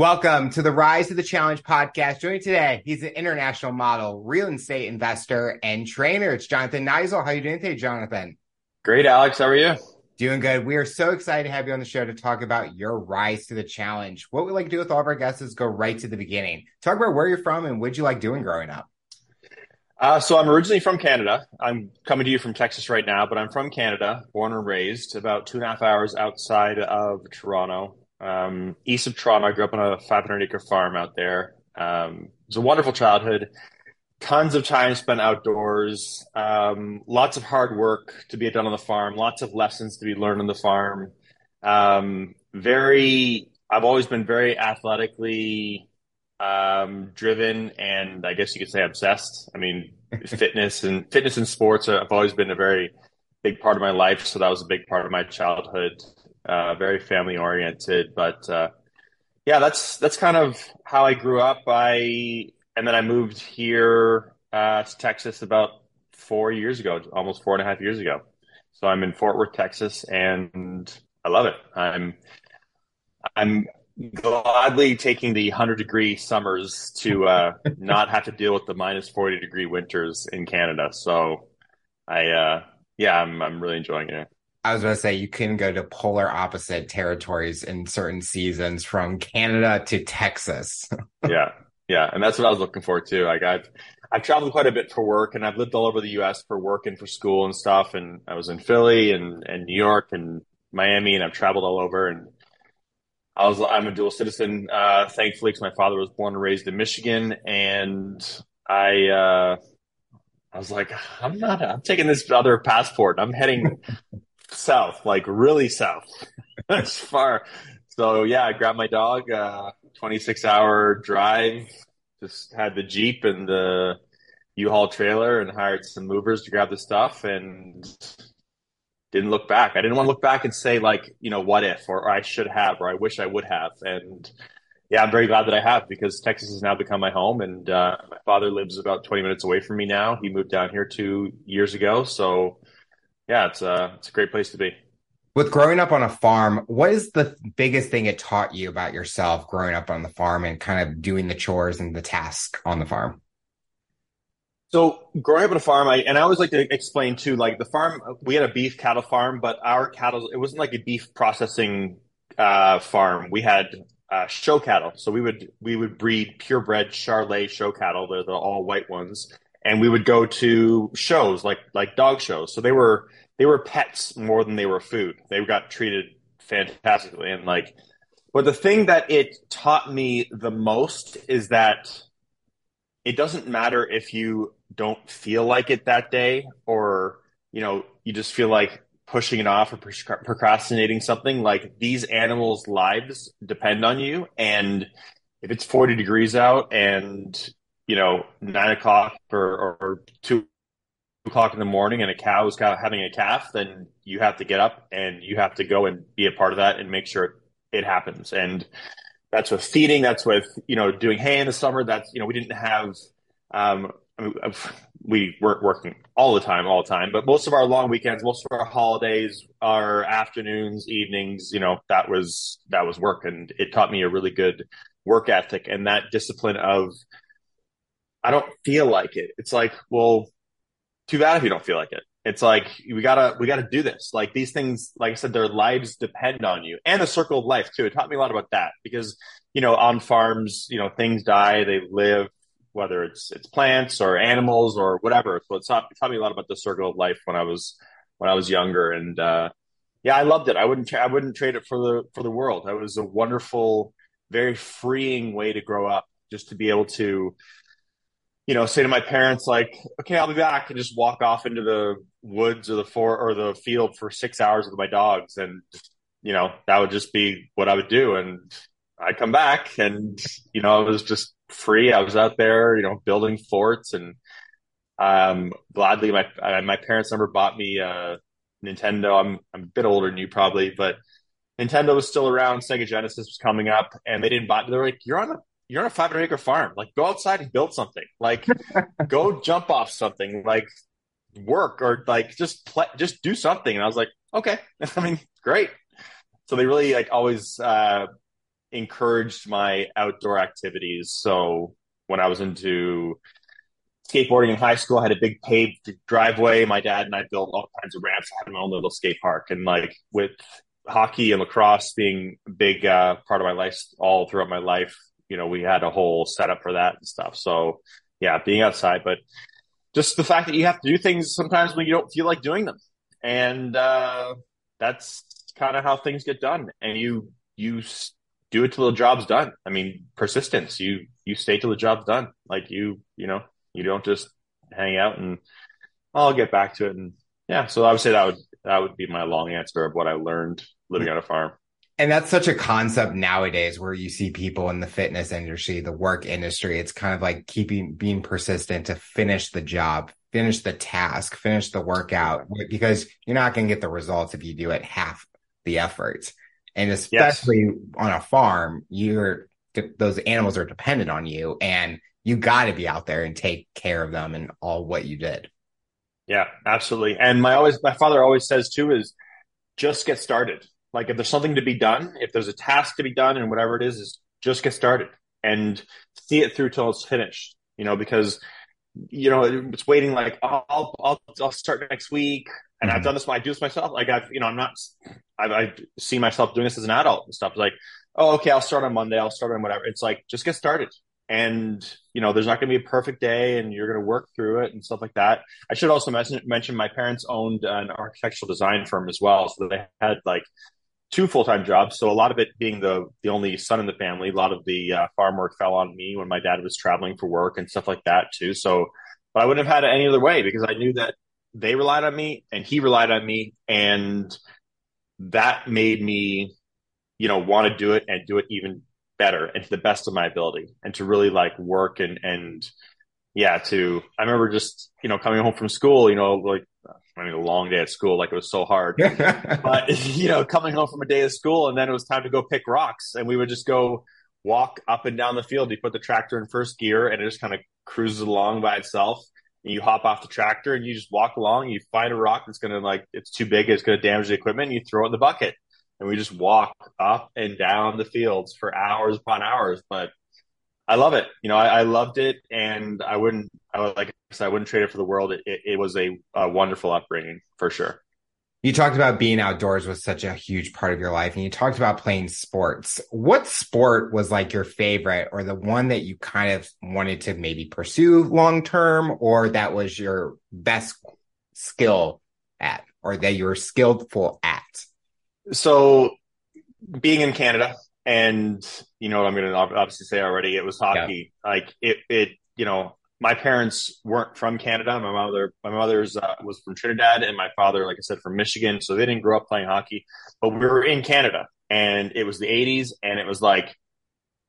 Welcome to the Rise to the Challenge podcast. Joining today, he's an international model, real estate investor, and trainer. It's Jonathan Niziol. How are you doing today, Jonathan? Great, Alex. How are you? Doing good. We are so excited to have you on the show to talk about your rise to the challenge. What we like to do with all of our guests is go right to the beginning. Talk about where you're from and what you like doing growing up. Uh, so I'm originally from Canada. I'm coming to you from Texas right now, but I'm from Canada, born and raised, about two and a half hours outside of Toronto um, east of Toronto. I grew up on a 500 acre farm out there. Um, it was a wonderful childhood. Tons of time spent outdoors. Um, lots of hard work to be done on the farm. Lots of lessons to be learned on the farm. Um, very. I've always been very athletically um, driven, and I guess you could say obsessed. I mean, fitness and fitness and sports have always been a very big part of my life. So that was a big part of my childhood uh, very family oriented. But uh, yeah, that's that's kind of how I grew up. I and then I moved here uh, to Texas about four years ago, almost four and a half years ago. So I'm in Fort Worth, Texas, and I love it. I'm I'm gladly taking the 100 degree summers to uh, not have to deal with the minus 40 degree winters in Canada. So I, uh, yeah, I'm, I'm really enjoying it. I was going to say you can go to polar opposite territories in certain seasons from Canada to Texas. yeah. Yeah. And that's what I was looking for too. Like I've, I've traveled quite a bit for work and I've lived all over the US for work and for school and stuff. And I was in Philly and, and New York and Miami and I've traveled all over and I was, I'm a dual citizen, uh, thankfully, because my father was born and raised in Michigan. And I, uh, I was like, I'm not, I'm taking this other passport. I'm heading south, like really south. That's far. So yeah, I grabbed my dog, uh, 26 hour drive, just had the Jeep and the U-Haul trailer and hired some movers to grab the stuff and didn't look back. I didn't want to look back and say like, you know, what if, or, or I should have, or I wish I would have. And yeah, I'm very glad that I have because Texas has now become my home and, uh, my father lives about 20 minutes away from me now. He moved down here two years ago. So yeah, it's a uh, it's a great place to be. With growing up on a farm, what is the biggest thing it taught you about yourself growing up on the farm and kind of doing the chores and the tasks on the farm? So growing up on a farm, I and I always like to explain too, like the farm, we had a beef cattle farm, but our cattle, it wasn't like a beef processing uh, farm. We had uh, show cattle, so we would we would breed purebred Charolais show cattle. They're the all white ones, and we would go to shows like like dog shows. So they were they were pets more than they were food. They got treated fantastically. And like, but the thing that it taught me the most is that it doesn't matter if you don't feel like it that day or, you know, you just feel like pushing it off or procrastinating something. Like these animals' lives depend on you. And if it's 40 degrees out and, you know, nine o'clock or, or two o'clock in the morning and a cow is having a calf, then you have to get up and you have to go and be a part of that and make sure it happens. And that's with feeding. That's with, you know, doing hay in the summer. That's, you know, we didn't have, um, I mean, we weren't working all the time, all the time, but most of our long weekends, most of our holidays, our afternoons, evenings, you know, that was, that was work. And it taught me a really good work ethic and that discipline of, I don't feel like it. It's like, well, too bad if you don't feel like it. It's like we gotta we gotta do this. Like these things, like I said, their lives depend on you, and the circle of life too. It taught me a lot about that because you know on farms, you know things die, they live, whether it's it's plants or animals or whatever. So it taught, it taught me a lot about the circle of life when I was when I was younger, and uh, yeah, I loved it. I wouldn't I wouldn't trade it for the for the world. It was a wonderful, very freeing way to grow up, just to be able to you know, say to my parents like, "Okay, I'll be back," and just walk off into the woods or the for or the field for six hours with my dogs, and you know, that would just be what I would do. And I'd come back, and you know, I was just free. I was out there, you know, building forts, and um, gladly, my my parents never bought me a Nintendo. I'm I'm a bit older than you probably, but Nintendo was still around. Sega Genesis was coming up, and they didn't buy. They're like, "You're on a you're on a 500 acre farm. Like, go outside and build something. Like, go jump off something. Like, work or like just play, just do something. And I was like, okay. I mean, great. So they really like always uh, encouraged my outdoor activities. So when I was into skateboarding in high school, I had a big paved driveway. My dad and I built all kinds of ramps. I had my own little skate park. And like with hockey and lacrosse being a big uh, part of my life all throughout my life, you know, we had a whole setup for that and stuff. So yeah, being outside, but just the fact that you have to do things sometimes when you don't feel like doing them. And uh, that's kind of how things get done. And you, you do it till the job's done. I mean, persistence. You you stay till the job's done. Like you you know you don't just hang out and I'll get back to it. And yeah, so I would say that would that would be my long answer of what I learned living on a farm. And that's such a concept nowadays where you see people in the fitness industry, the work industry. It's kind of like keeping being persistent to finish the job, finish the task, finish the workout because you're not going to get the results if you do it half the effort. And especially yes. on a farm, you're those animals are dependent on you and you got to be out there and take care of them and all what you did. Yeah, absolutely. And my always my father always says too is just get started. Like if there's something to be done, if there's a task to be done and whatever it is, is just get started and see it through till it's finished. You know, because you know it's waiting like oh, I'll I'll I'll start next week and mm-hmm. I've done this. I do this myself. Like I've, you know, I'm not. I've, I see myself doing this as an adult and stuff. Like, oh, okay, I'll start on Monday. I'll start on whatever. It's like just get started. And you know, there's not going to be a perfect day, and you're going to work through it and stuff like that. I should also mention mention my parents owned an architectural design firm as well, so they had like two full time jobs. So a lot of it being the the only son in the family, a lot of the uh, farm work fell on me when my dad was traveling for work and stuff like that too. So, but I wouldn't have had it any other way because I knew that they relied on me and he relied on me and that made me you know want to do it and do it even better and to the best of my ability and to really like work and and yeah to i remember just you know coming home from school you know like i mean a long day at school like it was so hard but you know coming home from a day of school and then it was time to go pick rocks and we would just go walk up and down the field you put the tractor in first gear and it just kind of cruises along by itself and you hop off the tractor and you just walk along. You find a rock that's going to like, it's too big. It's going to damage the equipment. And you throw it in the bucket and we just walk up and down the fields for hours upon hours. But I love it. You know, I, I loved it and I wouldn't, I would, like I said, I wouldn't trade it for the world. It, it, it was a, a wonderful upbringing for sure you talked about being outdoors was such a huge part of your life and you talked about playing sports what sport was like your favorite or the one that you kind of wanted to maybe pursue long term or that was your best skill at or that you were skillful at so being in canada and you know what i'm going to obviously say already it was hockey yeah. like it it you know my parents weren't from Canada. My mother, my mother's uh, was from Trinidad, and my father, like I said, from Michigan. So they didn't grow up playing hockey. But we were in Canada, and it was the '80s, and it was like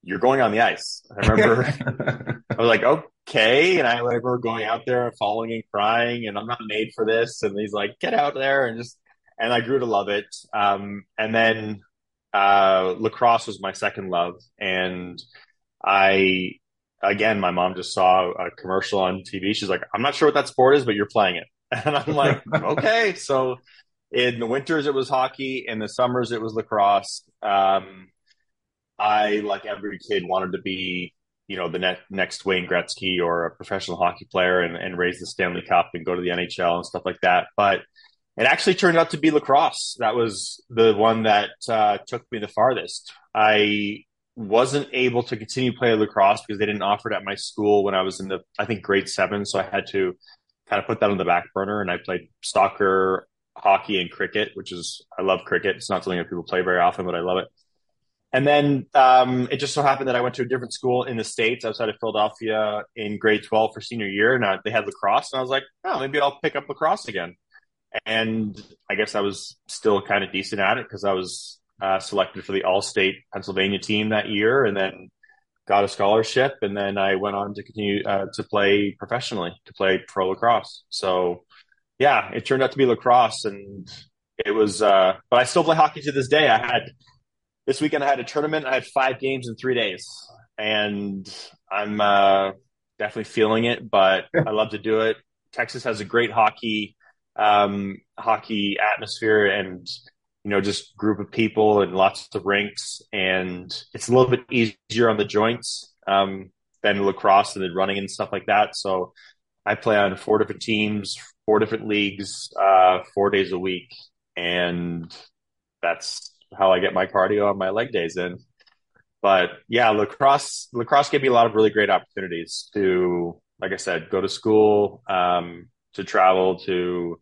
you're going on the ice. I remember I was like, okay, and I remember going out there and falling and crying, and I'm not made for this. And he's like, get out there and just, and I grew to love it. Um, and then uh, lacrosse was my second love, and I again, my mom just saw a commercial on TV. She's like, I'm not sure what that sport is, but you're playing it. And I'm like, okay. So in the winters, it was hockey. In the summers, it was lacrosse. Um, I, like every kid, wanted to be, you know, the ne- next Wayne Gretzky or a professional hockey player and, and raise the Stanley Cup and go to the NHL and stuff like that. But it actually turned out to be lacrosse. That was the one that uh, took me the farthest. I wasn't able to continue playing lacrosse because they didn't offer it at my school when I was in the I think grade seven. So I had to kind of put that on the back burner and I played soccer, hockey, and cricket, which is I love cricket. It's not something that people play very often, but I love it. And then um, it just so happened that I went to a different school in the states outside of Philadelphia in grade twelve for senior year, and I, they had lacrosse, and I was like, oh, maybe I'll pick up lacrosse again. And I guess I was still kind of decent at it because I was uh, selected for the All-State Pennsylvania team that year, and then got a scholarship, and then I went on to continue uh, to play professionally, to play pro lacrosse. So, yeah, it turned out to be lacrosse, and it was. Uh, but I still play hockey to this day. I had this weekend. I had a tournament. I had five games in three days, and I'm uh, definitely feeling it. But I love to do it. Texas has a great hockey um, hockey atmosphere, and you know, just group of people and lots of rinks, and it's a little bit easier on the joints um, than lacrosse and then running and stuff like that. So I play on four different teams, four different leagues, uh, four days a week, and that's how I get my cardio on my leg days in. But yeah, lacrosse lacrosse gave me a lot of really great opportunities to, like I said, go to school, um, to travel, to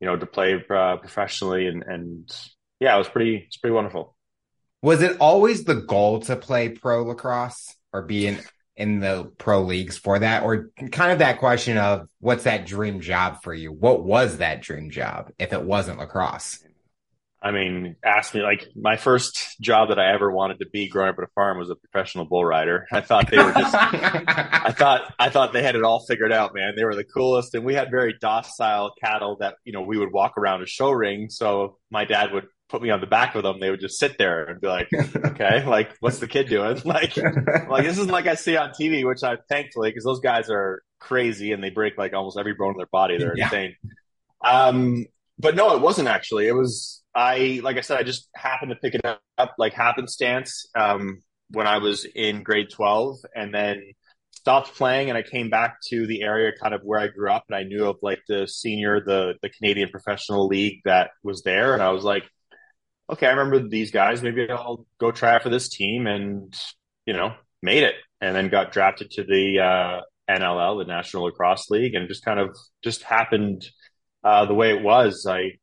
you know, to play uh, professionally, and and yeah, it was pretty it's pretty wonderful. Was it always the goal to play pro lacrosse or be in in the pro leagues for that, or kind of that question of what's that dream job for you? What was that dream job if it wasn't lacrosse? I mean, ask me like my first job that I ever wanted to be growing up at a farm was a professional bull rider. I thought they were just, I thought, I thought they had it all figured out, man. They were the coolest. And we had very docile cattle that, you know, we would walk around a show ring. So my dad would put me on the back of them. They would just sit there and be like, okay, like what's the kid doing? Like, like this isn't like I see on TV, which I thankfully, cause those guys are crazy and they break like almost every bone in their body. They're yeah. insane. Um, but no, it wasn't actually. It was I like I said, I just happened to pick it up like happenstance um, when I was in grade twelve, and then stopped playing. And I came back to the area kind of where I grew up, and I knew of like the senior, the the Canadian Professional League that was there, and I was like, okay, I remember these guys. Maybe I'll go try out for this team, and you know, made it, and then got drafted to the uh, NLL, the National Lacrosse League, and just kind of just happened uh, the way it was. I,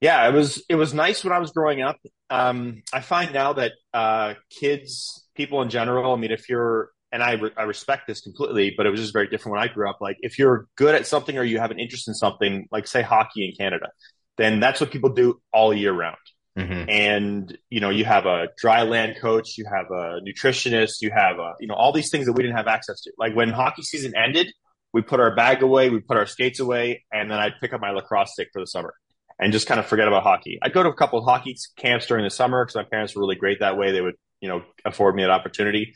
yeah, it was it was nice when I was growing up. Um, I find now that uh, kids, people in general, I mean, if you're and I, re- I respect this completely, but it was just very different when I grew up. Like, if you're good at something or you have an interest in something, like say hockey in Canada, then that's what people do all year round. Mm-hmm. And you know, you have a dry land coach, you have a nutritionist, you have a you know all these things that we didn't have access to. Like when hockey season ended, we put our bag away, we put our skates away, and then I'd pick up my lacrosse stick for the summer and just kind of forget about hockey. I'd go to a couple of hockey camps during the summer because my parents were really great that way. They would, you know, afford me that opportunity.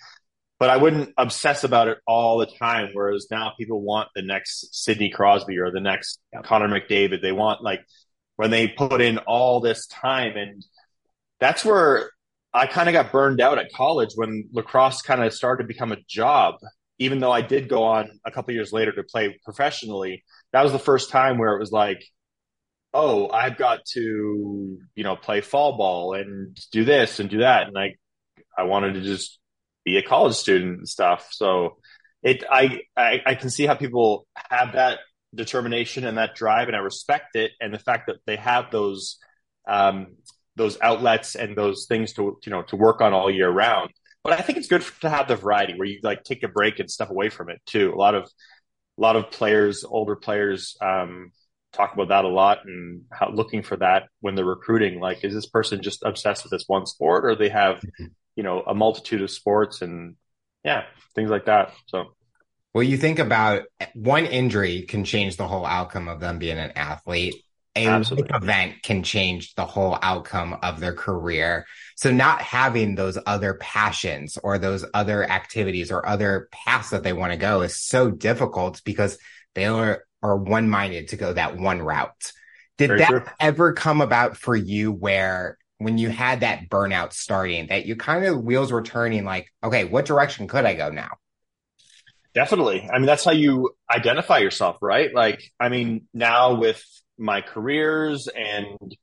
But I wouldn't obsess about it all the time. Whereas now people want the next Sidney Crosby or the next Connor McDavid. They want like when they put in all this time. And that's where I kind of got burned out at college when lacrosse kind of started to become a job even though I did go on a couple years later to play professionally, that was the first time where it was like, oh, I've got to, you know, play fall ball and do this and do that. And I, I wanted to just be a college student and stuff. So it, I, I, I can see how people have that determination and that drive and I respect it. And the fact that they have those, um, those outlets and those things to, you know, to work on all year round but I think it's good to have the variety where you like take a break and stuff away from it too. A lot of a lot of players, older players, um, talk about that a lot and how looking for that when they're recruiting. Like, is this person just obsessed with this one sport, or they have, mm-hmm. you know, a multitude of sports and yeah, things like that. So. Well, you think about one injury can change the whole outcome of them being an athlete a event can change the whole outcome of their career. So not having those other passions or those other activities or other paths that they want to go is so difficult because they are, are one minded to go that one route. Did Very that true. ever come about for you where when you had that burnout starting that you kind of wheels were turning like, okay, what direction could I go now? Definitely. I mean, that's how you identify yourself, right? Like, I mean, now with my careers and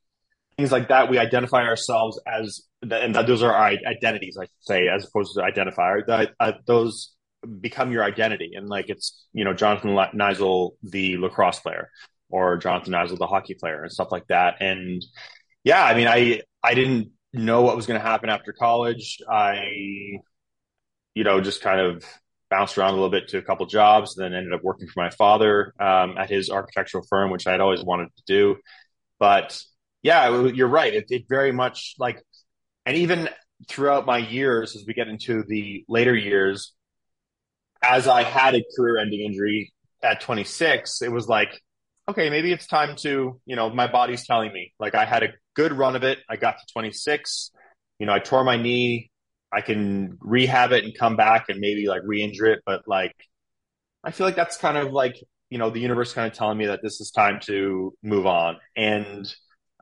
things like that. We identify ourselves as, and those are our identities, I should say, as opposed to identifier. That uh, those become your identity, and like it's you know Jonathan Niziol, the lacrosse player, or Jonathan Niziol, the hockey player, and stuff like that. And yeah, I mean, I I didn't know what was going to happen after college. I, you know, just kind of bounced around a little bit to a couple jobs, then ended up working for my father um, at his architectural firm, which I'd always wanted to do. But yeah, you're right. It, it very much like, and even throughout my years, as we get into the later years, as I had a career-ending injury at 26, it was like, okay, maybe it's time to, you know, my body's telling me. Like I had a good run of it. I got to 26. You know, I tore my knee I can rehab it and come back and maybe like re-injure it, but like I feel like that's kind of like you know the universe kind of telling me that this is time to move on. And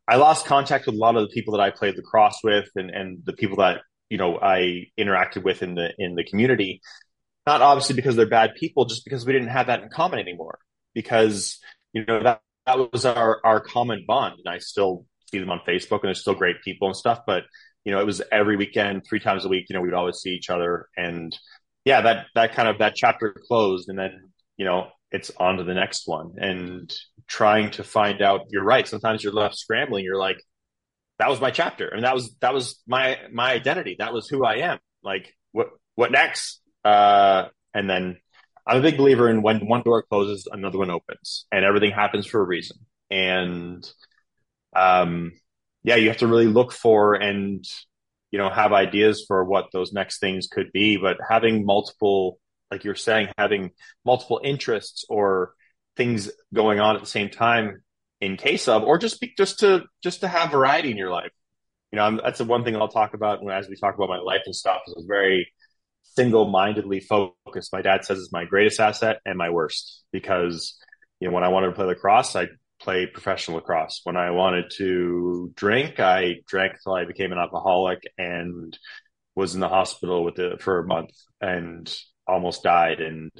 I lost contact with a lot of the people that I played lacrosse with and, and the people that, you know, I interacted with in the, in the community. Not obviously because they're bad people, just because we didn't have that in common anymore. Because, you know, that, that was our, our common bond. And I still see them on Facebook and they're still great people and stuff. But, you know, it was every weekend, three times a week, you know, we'd always see each other. And yeah, that, that kind of, that chapter closed. And then, you know, it's on to the next one and trying to find out you're right sometimes you're left scrambling you're like that was my chapter and that was that was my my identity that was who i am like what what next uh and then i'm a big believer in when one door closes another one opens and everything happens for a reason and um yeah you have to really look for and you know have ideas for what those next things could be but having multiple like you're saying, having multiple interests or things going on at the same time in case of, or just be, just to just to have variety in your life. You know, I'm, that's the one thing I'll talk about when as we talk about my life and stuff. Is I very single-mindedly focused. My dad says it's my greatest asset and my worst because you know when I wanted to play lacrosse, I played professional lacrosse. When I wanted to drink, I drank until I became an alcoholic and was in the hospital with it for a month. And almost died. And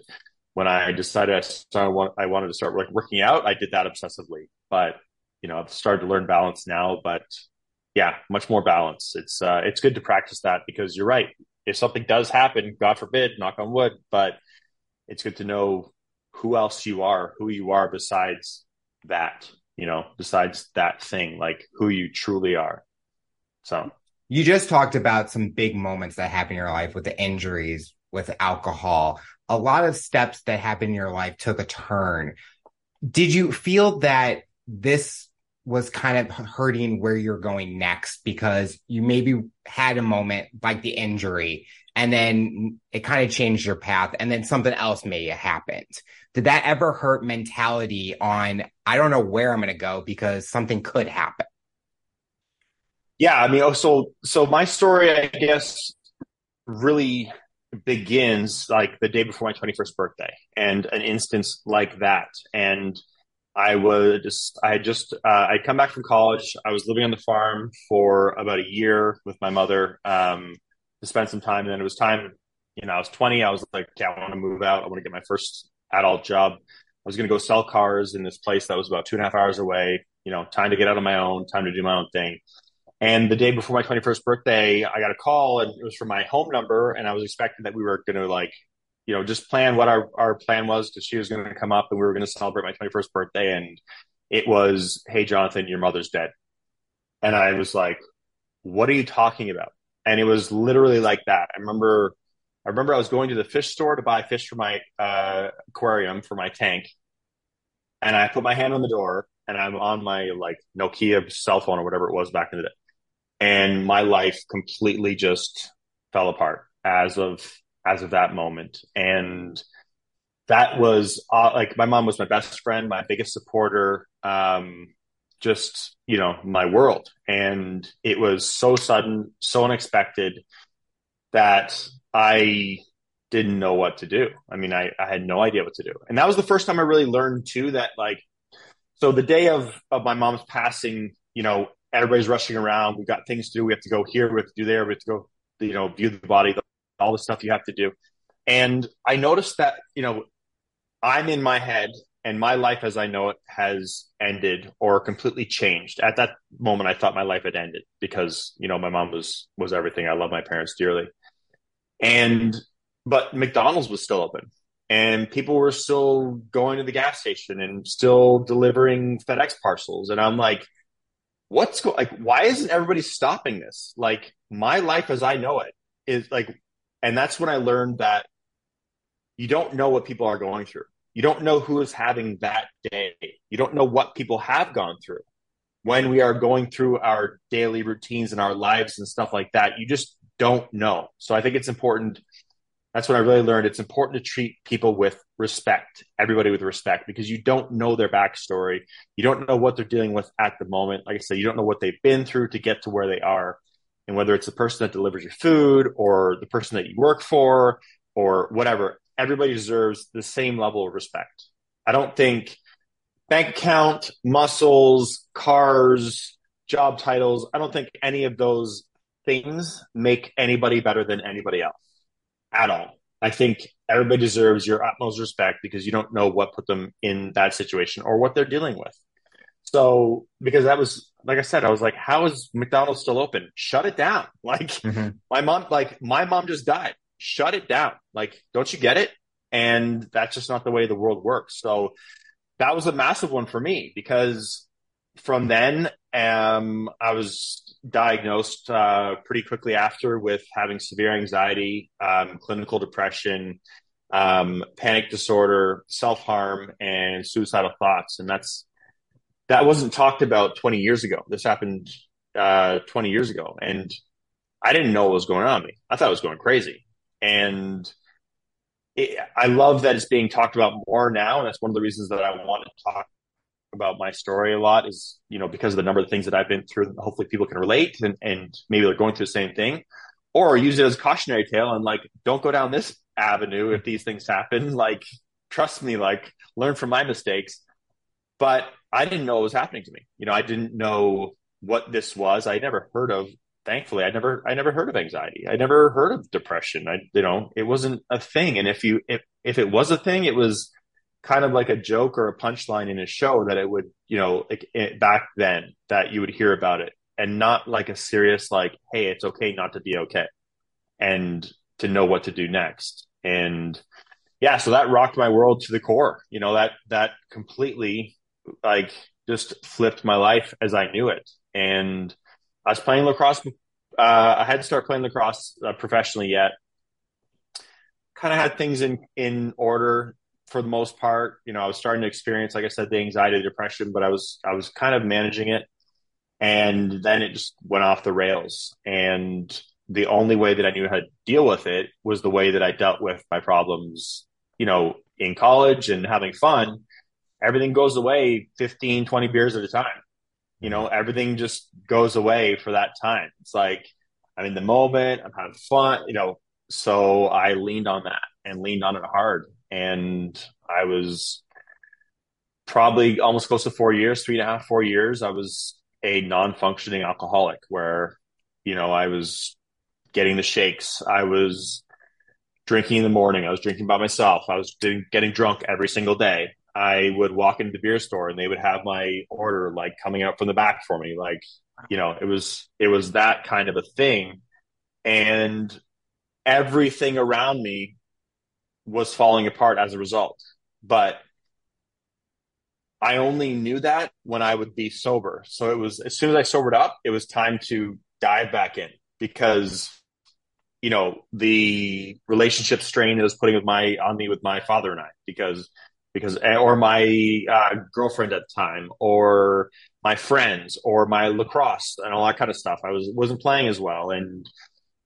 when I decided I, started, I wanted to start like working out, I did that obsessively. But you know, I've started to learn balance now. But yeah, much more balance. It's uh, it's good to practice that because you're right. If something does happen, God forbid, knock on wood, but it's good to know who else you are, who you are besides that, you know, besides that thing, like who you truly are. So you just talked about some big moments that happen in your life with the injuries with alcohol. A lot of steps that happened in your life took a turn. Did you feel that this was kind of hurting where you're going next because you maybe had a moment like the injury and then it kind of changed your path and then something else may have happened. Did that ever hurt mentality on, I don't know where I'm going to go because something could happen? Yeah. I mean, oh, so, so my story, I guess, really begins like the day before my 21st birthday and an instance like that and i was i had just uh, i'd come back from college. I was living on the farm for about a year with my mother um, to spend some time. And then it was time you know i was 20 i was like okay, i want to move out. I want to get my first adult job. I was going to go sell cars in this place that was about two and a half hours away. You know time to get out on my own time to do my own thing. And the day before my 21st birthday, I got a call and it was from my home number. And I was expecting that we were going to like, you know, just plan what our, our plan was because she was going to come up and we were going to celebrate my 21st birthday. And it was, Hey, Jonathan, your mother's dead. And I was like, what are you talking about? And it was literally like that. I remember, I remember I was going to the fish store to buy fish for my uh, aquarium for my tank. And I put my hand on the door and I'm on my like Nokia cell phone or whatever it was back in the day and my life completely just fell apart as of as of that moment and that was uh, like my mom was my best friend my biggest supporter um just you know my world and it was so sudden so unexpected that i didn't know what to do i mean i, I had no idea what to do and that was the first time i really learned too that like so the day of of my mom's passing you know everybody's rushing around. We've got things to do. We have to go here. We have to do there. We have to go, you know, view the body, all the stuff you have to do. And I noticed that, you know, I'm in my head and my life as I know it has ended or completely changed. At that moment, I thought my life had ended because, you know, my mom was, was everything. I love my parents dearly. And, but McDonald's was still open and people were still going to the gas station and still delivering FedEx parcels. And I'm like, what's going like why isn't everybody stopping this like my life as i know it is like and that's when i learned that you don't know what people are going through you don't know who is having that day you don't know what people have gone through when we are going through our daily routines and our lives and stuff like that you just don't know so i think it's important that's what I really learned. It's important to treat people with respect, everybody with respect, because you don't know their backstory. You don't know what they're dealing with at the moment. Like I said, you don't know what they've been through to get to where they are. And whether it's the person that delivers your food or the person that you work for or whatever, everybody deserves the same level of respect. I don't think bank account, muscles, cars, job titles. I don't think any of those things make anybody better than anybody else at all. I think everybody deserves your utmost respect because you don't know what put them in that situation or what they're dealing with. So, because that was, like I said, I was like, how is McDonald's still open? Shut it down. Like, mm-hmm. my mom, like, my mom just died. Shut it down. Like, don't you get it? And that's just not the way the world works. So, that was a massive one for me because from then, um, I was diagnosed uh, pretty quickly after with having severe anxiety, um, clinical depression, um, panic disorder, self harm, and suicidal thoughts. And that's that wasn't talked about 20 years ago. This happened uh, 20 years ago, and I didn't know what was going on me. I thought I was going crazy, and it, I love that it's being talked about more now, and that's one of the reasons that I want to talk about my story a lot is, you know, because of the number of things that I've been through, hopefully people can relate and, and maybe they're going through the same thing or use it as cautionary tale and like, don't go down this avenue if these things happen. Like, trust me, like learn from my mistakes. But I didn't know what was happening to me. You know, I didn't know what this was. I never heard of, thankfully, I never, I never heard of anxiety. I never heard of depression. I, you know, it wasn't a thing. And if you, if, if it was a thing, it was, kind of like a joke or a punchline in a show that it would, you know, like it, back then that you would hear about it and not like a serious, like, hey, it's okay not to be okay and to know what to do next. And yeah, so that rocked my world to the core, you know, that, that completely like just flipped my life as I knew it. And I was playing lacrosse. Uh, I had to start playing lacrosse uh, professionally yet. Kind of had things in in order for the most part. You know, I was starting to experience, like I said, the anxiety, the depression, but I was I was kind of managing it, and then it just went off the rails. And the only way that I knew how to deal with it was the way that I dealt with my problems. You know, in college and having fun, everything goes away 15, 20 beers at a time. You know, mm-hmm. everything just goes away for that time. It's like I'm in the moment, I'm having fun, you know. So I leaned on that and leaned on it hard and I was probably almost close to four years, three and a half, four years. I was a non-functioning alcoholic where, you know, I was getting the shakes. I was drinking in the morning. I was drinking by myself. I was getting drunk every single day. I would walk into the beer store and they would have my order like coming out from the back for me. Like, you know, it was, it was that kind of a thing. And everything around me was falling apart as a result. But I only knew that when I would be sober. So it was as soon as I sobered up, it was time to dive back in because you know the relationship strain it was putting with my on me with my father and I because because or my uh, girlfriend at the time or my friends or my lacrosse and all that kind of stuff. I was wasn't playing as well and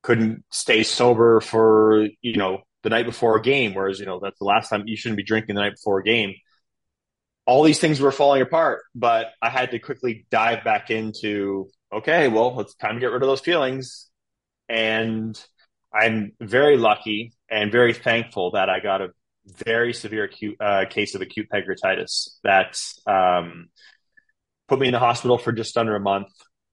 couldn't stay sober for you know the night before a game, whereas, you know, that's the last time you shouldn't be drinking the night before a game. All these things were falling apart, but I had to quickly dive back into, okay, well, it's time to get rid of those feelings. And I'm very lucky and very thankful that I got a very severe acute uh, case of acute pancreatitis that um, put me in the hospital for just under a month.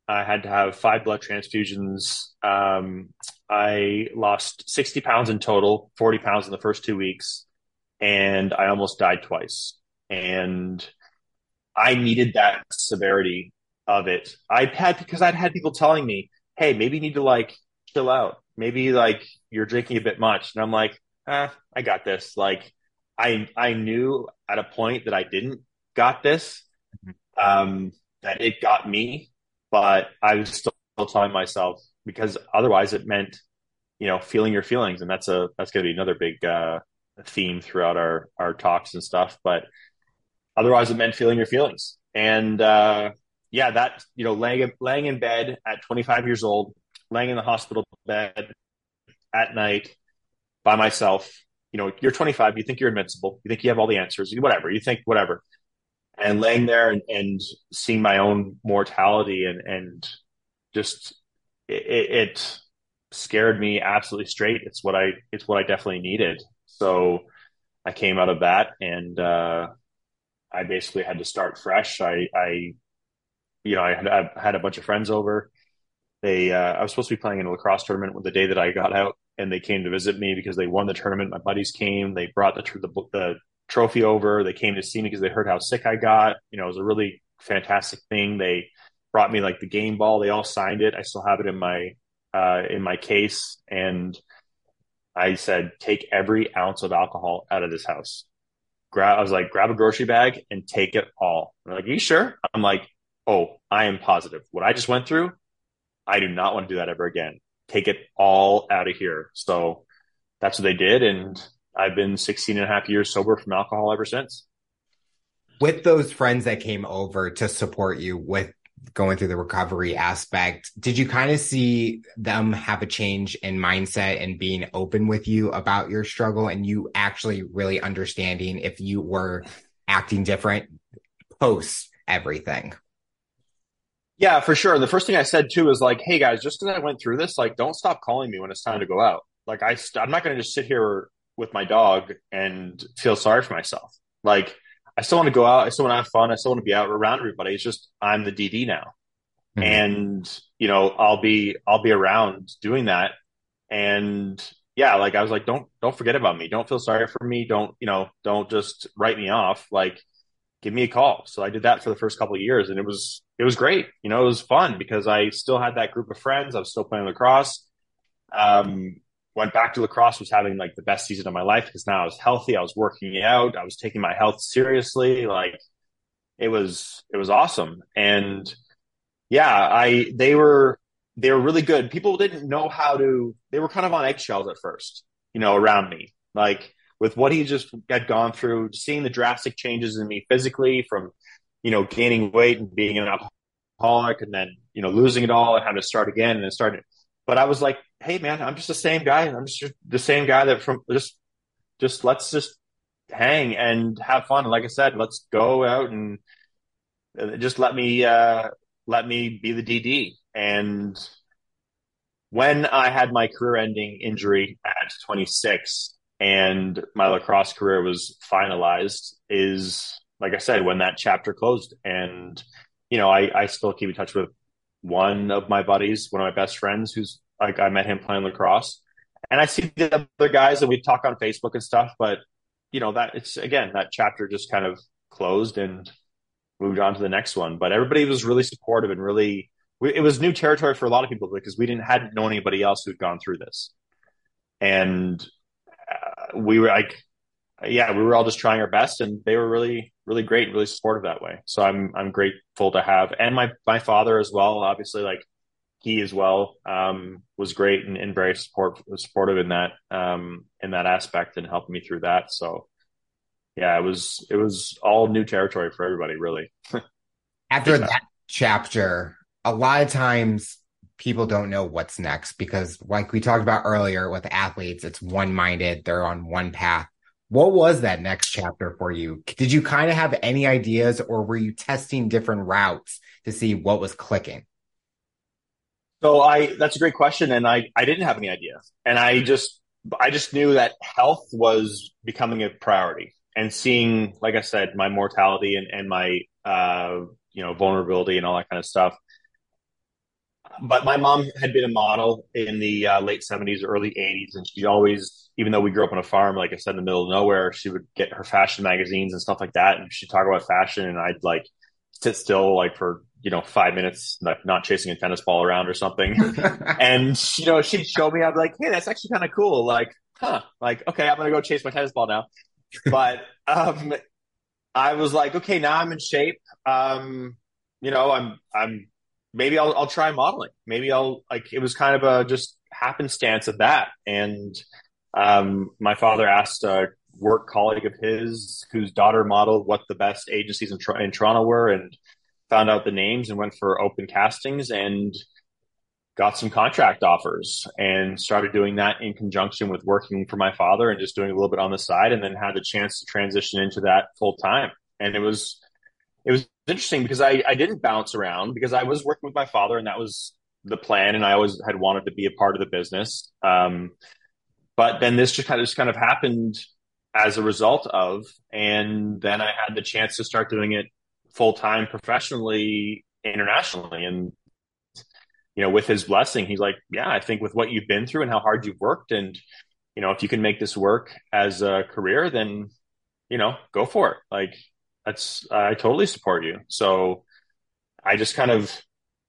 I had to have five blood transfusions. Um, I lost 60 pounds in total, 40 pounds in the first two weeks, and I almost died twice. And I needed that severity of it. I had because I'd had people telling me, "Hey, maybe you need to like chill out. Maybe like you're drinking a bit much." And I'm like, "Ah, I got this." Like, I I knew at a point that I didn't got this, mm-hmm. um, that it got me, but I was still telling myself because otherwise it meant, you know, feeling your feelings. And that's a, that's going to be another big, uh, theme throughout our, our talks and stuff. But otherwise it meant feeling your feelings. And, uh, yeah, that, you know, laying, laying in bed at 25 years old, laying in the hospital bed at night by myself, you know, you're 25, you think you're invincible, you think you have all the answers, whatever, you think whatever and laying there and, and seeing my own mortality and and just it, it, scared me absolutely straight. It's what I it's what I definitely needed. So I came out of that and uh, I basically had to start fresh. I I you know, I had, I had a bunch of friends over. They, uh, I was supposed to be playing in a lacrosse tournament the day that I got out, and they came to visit me because they won the tournament. My buddies came. They brought the the, the trophy over. They came to see me because they heard how sick I got. You know, it was a really fantastic thing. They brought me like the game ball. They all signed it. I still have it in my uh, in my case, and I said, take every ounce of alcohol out of this house. Grab, I was like, grab a grocery bag and take it all. They're like, you sure? I'm like, oh, I am positive. What I just went through, I do not want to do that ever again. Take it all out of here. So that's what they did. And I've been 16 and a half years sober from alcohol ever since. With those friends that came over to support you with going through the recovery aspect, did you kind of see them have a change in mindset and being open with you about your struggle and you actually really understanding if you were acting different post everything? Yeah, for sure. And the first thing I said too is like, "Hey guys, just because I went through this, like, don't stop calling me when it's time to go out. Like, I st- I'm not going to just sit here with my dog and feel sorry for myself. Like, I still want to go out. I still want to have fun. I still want to be out around everybody. It's just I'm the DD now, mm-hmm. and you know, I'll be I'll be around doing that. And yeah, like I was like, don't don't forget about me. Don't feel sorry for me. Don't you know? Don't just write me off. Like give me a call. So I did that for the first couple of years and it was, it was great. You know, it was fun because I still had that group of friends. I was still playing lacrosse. Um, went back to lacrosse, was having like the best season of my life because now I was healthy. I was working out. I was taking my health seriously. Like it was, it was awesome. And yeah, I, they were, they were really good. People didn't know how to, they were kind of on eggshells at first, you know, around me. Like, with what he just had gone through, seeing the drastic changes in me physically from, you know, gaining weight and being an alcoholic and then, you know, losing it all and having to start again and then starting. But I was like, hey, man, I'm just the same guy. I'm just the same guy that from just, just let's just hang and have fun. Like I said, let's go out and uh, just let me, uh, let me be the DD. And when I had my career ending injury at 26, and my lacrosse career was finalized is like I said, when that chapter closed. And, you know, I, I still keep in touch with one of my buddies, one of my best friends who's like, I met him playing lacrosse. And I see the other guys and we talk on Facebook and stuff, but, you know, that it's again, that chapter just kind of closed and moved on to the next one. But everybody was really supportive and really, it was new territory for a lot of people because we didn't hadn't known anybody else who'd gone through this. And we were like, yeah, we were all just trying our best, and they were really, really great, really supportive that way. So I'm I'm grateful to have, and my my father as well. Obviously, like he as well um, was great and, and, very support supportive in that um, in that aspect and helping me through that. So yeah, it was it was all new territory for everybody, really. After that chapter, a lot of times people don't know what's next because like we talked about earlier with athletes it's one-minded they're on one path. What was that next chapter for you? Did you kind of have any ideas or were you testing different routes to see what was clicking? So i that's a great question and i i didn't have any idea and i just i just knew that health was becoming a priority and seeing like i said my mortality and and my uh you know vulnerability and all that kind of stuff but my mom had been a model in the uh, late 70s, early 80s, and she always, even though we grew up on a farm, like I said, in the middle of nowhere, she would get her fashion magazines and stuff like that, and she'd talk about fashion, and I'd like sit still like for you know five minutes, like not chasing a tennis ball around or something, and you know she'd show me, I'd be like, hey, that's actually kind of cool, like, huh, like okay, I'm gonna go chase my tennis ball now, but um, I was like, okay, now I'm in shape, um, you know, I'm I'm maybe I'll, I'll try modeling. Maybe I'll like, it was kind of a just happenstance of that. And, um, my father asked a work colleague of his whose daughter modeled what the best agencies in, in Toronto were and found out the names and went for open castings and got some contract offers and started doing that in conjunction with working for my father and just doing a little bit on the side and then had the chance to transition into that full time. And it was, it was interesting because I, I didn't bounce around because I was working with my father and that was the plan. And I always had wanted to be a part of the business. Um, but then this just kind of, just kind of happened as a result of, and then I had the chance to start doing it full time professionally internationally. And, you know, with his blessing, he's like, yeah, I think with what you've been through and how hard you've worked and, you know, if you can make this work as a career, then, you know, go for it. Like that's, I totally support you. So I just kind of,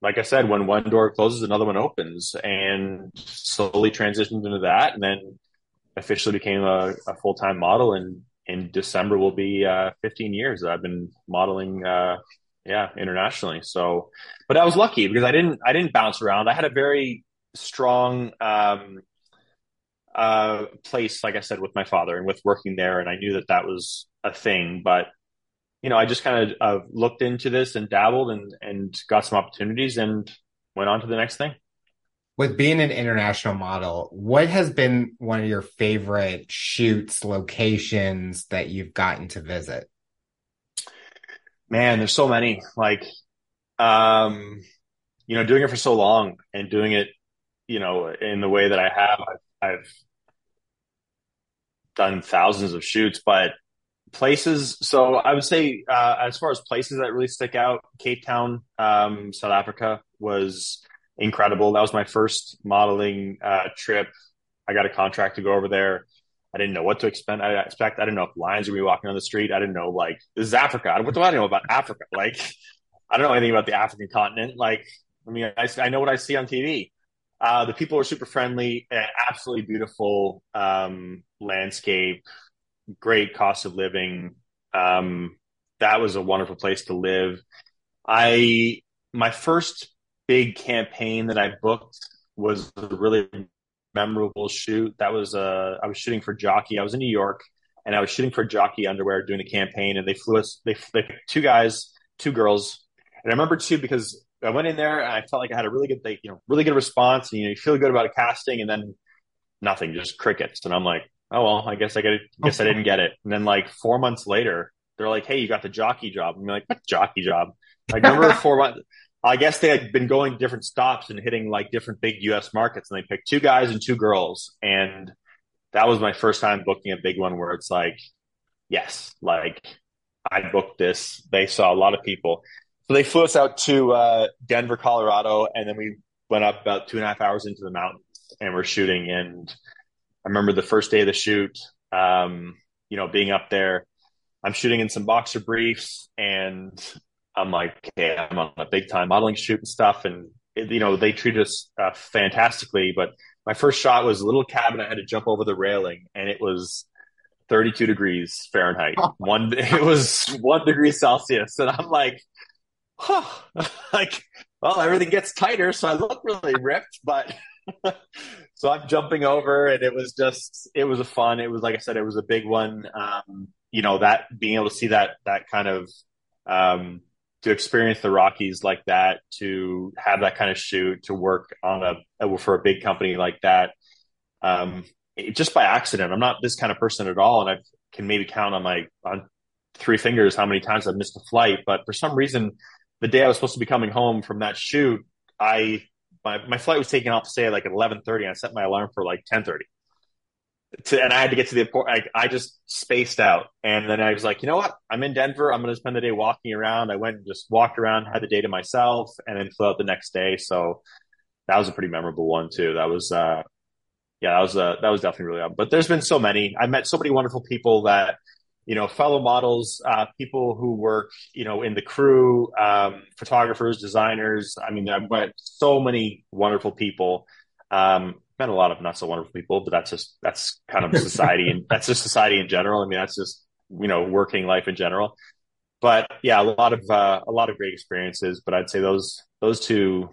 like I said, when one door closes, another one opens and slowly transitioned into that. And then officially became a, a full time model. And in December will be uh, 15 years that I've been modeling, uh, yeah, internationally. So, but I was lucky because I didn't, I didn't bounce around. I had a very strong, um, uh, place, like I said, with my father and with working there. And I knew that that was a thing, but you know, I just kind of uh, looked into this and dabbled and, and got some opportunities and went on to the next thing. With being an international model, what has been one of your favorite shoots, locations that you've gotten to visit? Man, there's so many. Like, um, you know, doing it for so long and doing it, you know, in the way that I have, I've, I've done thousands of shoots, but places. So I would say, uh, as far as places that really stick out, Cape Town, um, South Africa was incredible. That was my first modeling uh, trip. I got a contract to go over there. I didn't know what to expect. I expect. I didn't know if lions would be walking on the street. I didn't know like this is Africa. What do I know about Africa? Like I don't know anything about the African continent. Like I mean, I, I know what I see on TV. Uh, the people are super friendly, absolutely beautiful um, landscape, great cost of living. Um, that was a wonderful place to live. I my first big campaign that I booked was a really memorable shoot. That was uh, I was shooting for Jockey. I was in New York and I was shooting for Jockey Underwear doing a campaign, and they flew us. They, they two guys, two girls, and I remember too because I went in there and I felt like I had a really good, they, you know, really good response. And you, know, you feel good about a casting, and then nothing, just crickets. And I'm like, oh well, I guess I get, guess I didn't get it. And then like four months later, they're like, hey, you got the jockey job. I'm like, what jockey job? Like remember four months. I guess they had been going different stops and hitting like different big U.S. markets, and they picked two guys and two girls, and that was my first time booking a big one where it's like, yes, like I booked this. They saw a lot of people, so they flew us out to uh, Denver, Colorado, and then we went up about two and a half hours into the mountains and we're shooting. And I remember the first day of the shoot, um, you know, being up there, I'm shooting in some boxer briefs and I'm like, okay, I'm on a big time modeling shoot and stuff. And, it, you know, they treated us uh, fantastically. But my first shot was a little cabin. I had to jump over the railing and it was 32 degrees Fahrenheit. One, it was one degree Celsius. And I'm like, huh, like, well, everything gets tighter, so I look really ripped, but so I'm jumping over, and it was just, it was a fun. It was like I said, it was a big one. Um, you know, that being able to see that that kind of um, to experience the Rockies like that, to have that kind of shoot, to work on a for a big company like that, um, it, just by accident. I'm not this kind of person at all, and I can maybe count on my on three fingers how many times I've missed a flight. But for some reason, the day I was supposed to be coming home from that shoot, I my, my flight was taken off say like at eleven thirty, and I set my alarm for like ten thirty. To, and I had to get to the airport. I, I just spaced out, and then I was like, you know what? I'm in Denver. I'm going to spend the day walking around. I went and just walked around, had the day to myself, and then flew out the next day. So that was a pretty memorable one too. That was, uh, yeah, that was uh, that was definitely really. But there's been so many. I met so many wonderful people that you know, fellow models, uh, people who work, you know, in the crew, um, photographers, designers. I mean, I've met so many wonderful people. Um, met a lot of not so wonderful people, but that's just that's kind of society, and that's just society in general. I mean, that's just you know working life in general. But yeah, a lot of uh, a lot of great experiences. But I'd say those those two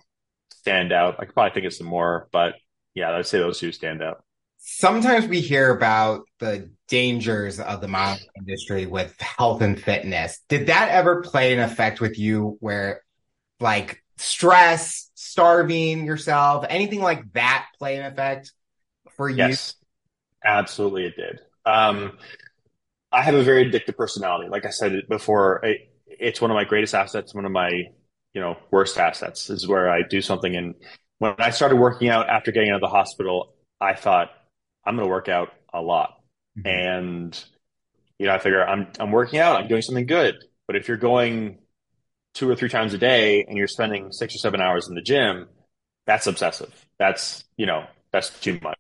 stand out. I could probably think of some more, but yeah, I'd say those two stand out sometimes we hear about the dangers of the modeling industry with health and fitness. Did that ever play an effect with you where like stress, starving yourself, anything like that play an effect for you? Yes, absolutely it did. Um, I have a very addictive personality. Like I said before, it, it's one of my greatest assets, one of my, you know, worst assets is where I do something. And when I started working out after getting out of the hospital, I thought, I'm going to work out a lot. Mm-hmm. And, you know, I figure I'm, I'm working out, I'm doing something good. But if you're going two or three times a day and you're spending six or seven hours in the gym, that's obsessive. That's, you know, that's too much.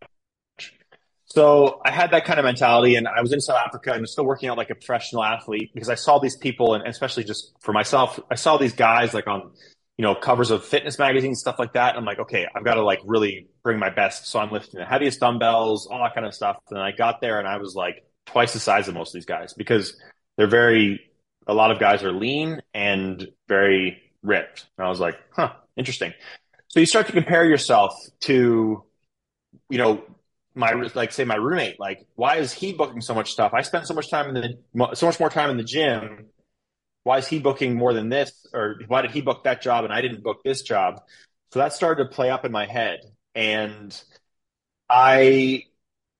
So I had that kind of mentality and I was in South Africa and still working out like a professional athlete because I saw these people and especially just for myself, I saw these guys like on, you know, covers of fitness magazines, stuff like that. I'm like, okay, I've got to like really bring my best. So I'm lifting the heaviest dumbbells, all that kind of stuff. And I got there and I was like twice the size of most of these guys because they're very, a lot of guys are lean and very ripped. And I was like, huh, interesting. So you start to compare yourself to, you know, my like say my roommate like why is he booking so much stuff i spend so much time in the so much more time in the gym why is he booking more than this or why did he book that job and i didn't book this job so that started to play up in my head and i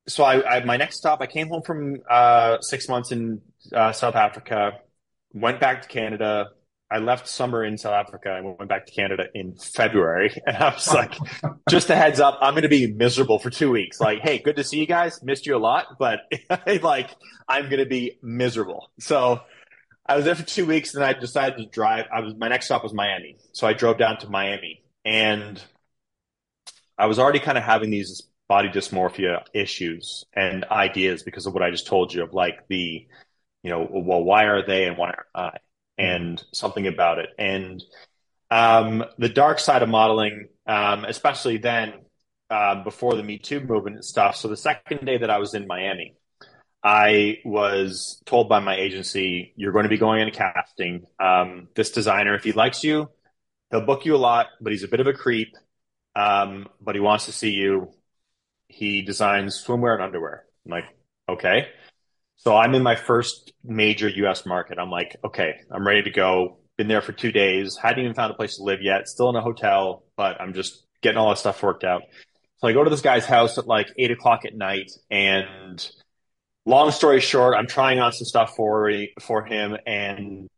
so i, I my next stop i came home from uh, six months in uh, south africa went back to canada I left summer in South Africa and went back to Canada in February. And I was like, just a heads up, I'm going to be miserable for two weeks. Like, hey, good to see you guys. Missed you a lot, but like, I'm going to be miserable. So I was there for two weeks and I decided to drive. I was, my next stop was Miami. So I drove down to Miami and I was already kind of having these body dysmorphia issues and ideas because of what I just told you of like the, you know, well, why are they and why aren't I? and something about it. And um, the dark side of modeling, um, especially then uh, before the Me Too movement and stuff. So the second day that I was in Miami, I was told by my agency, "You're going to be going into casting. Um, this designer, if he likes you, he'll book you a lot, but he's a bit of a creep. Um, but he wants to see you. He designs swimwear and underwear." I'm like, "Okay." So I'm in my first major US market. I'm like, okay, I'm ready to go. Been there for two days. Hadn't even found a place to live yet. Still in a hotel, but I'm just getting all that stuff worked out. So I go to this guy's house at like eight o'clock at night. And long story short, I'm trying on some stuff for, for him. And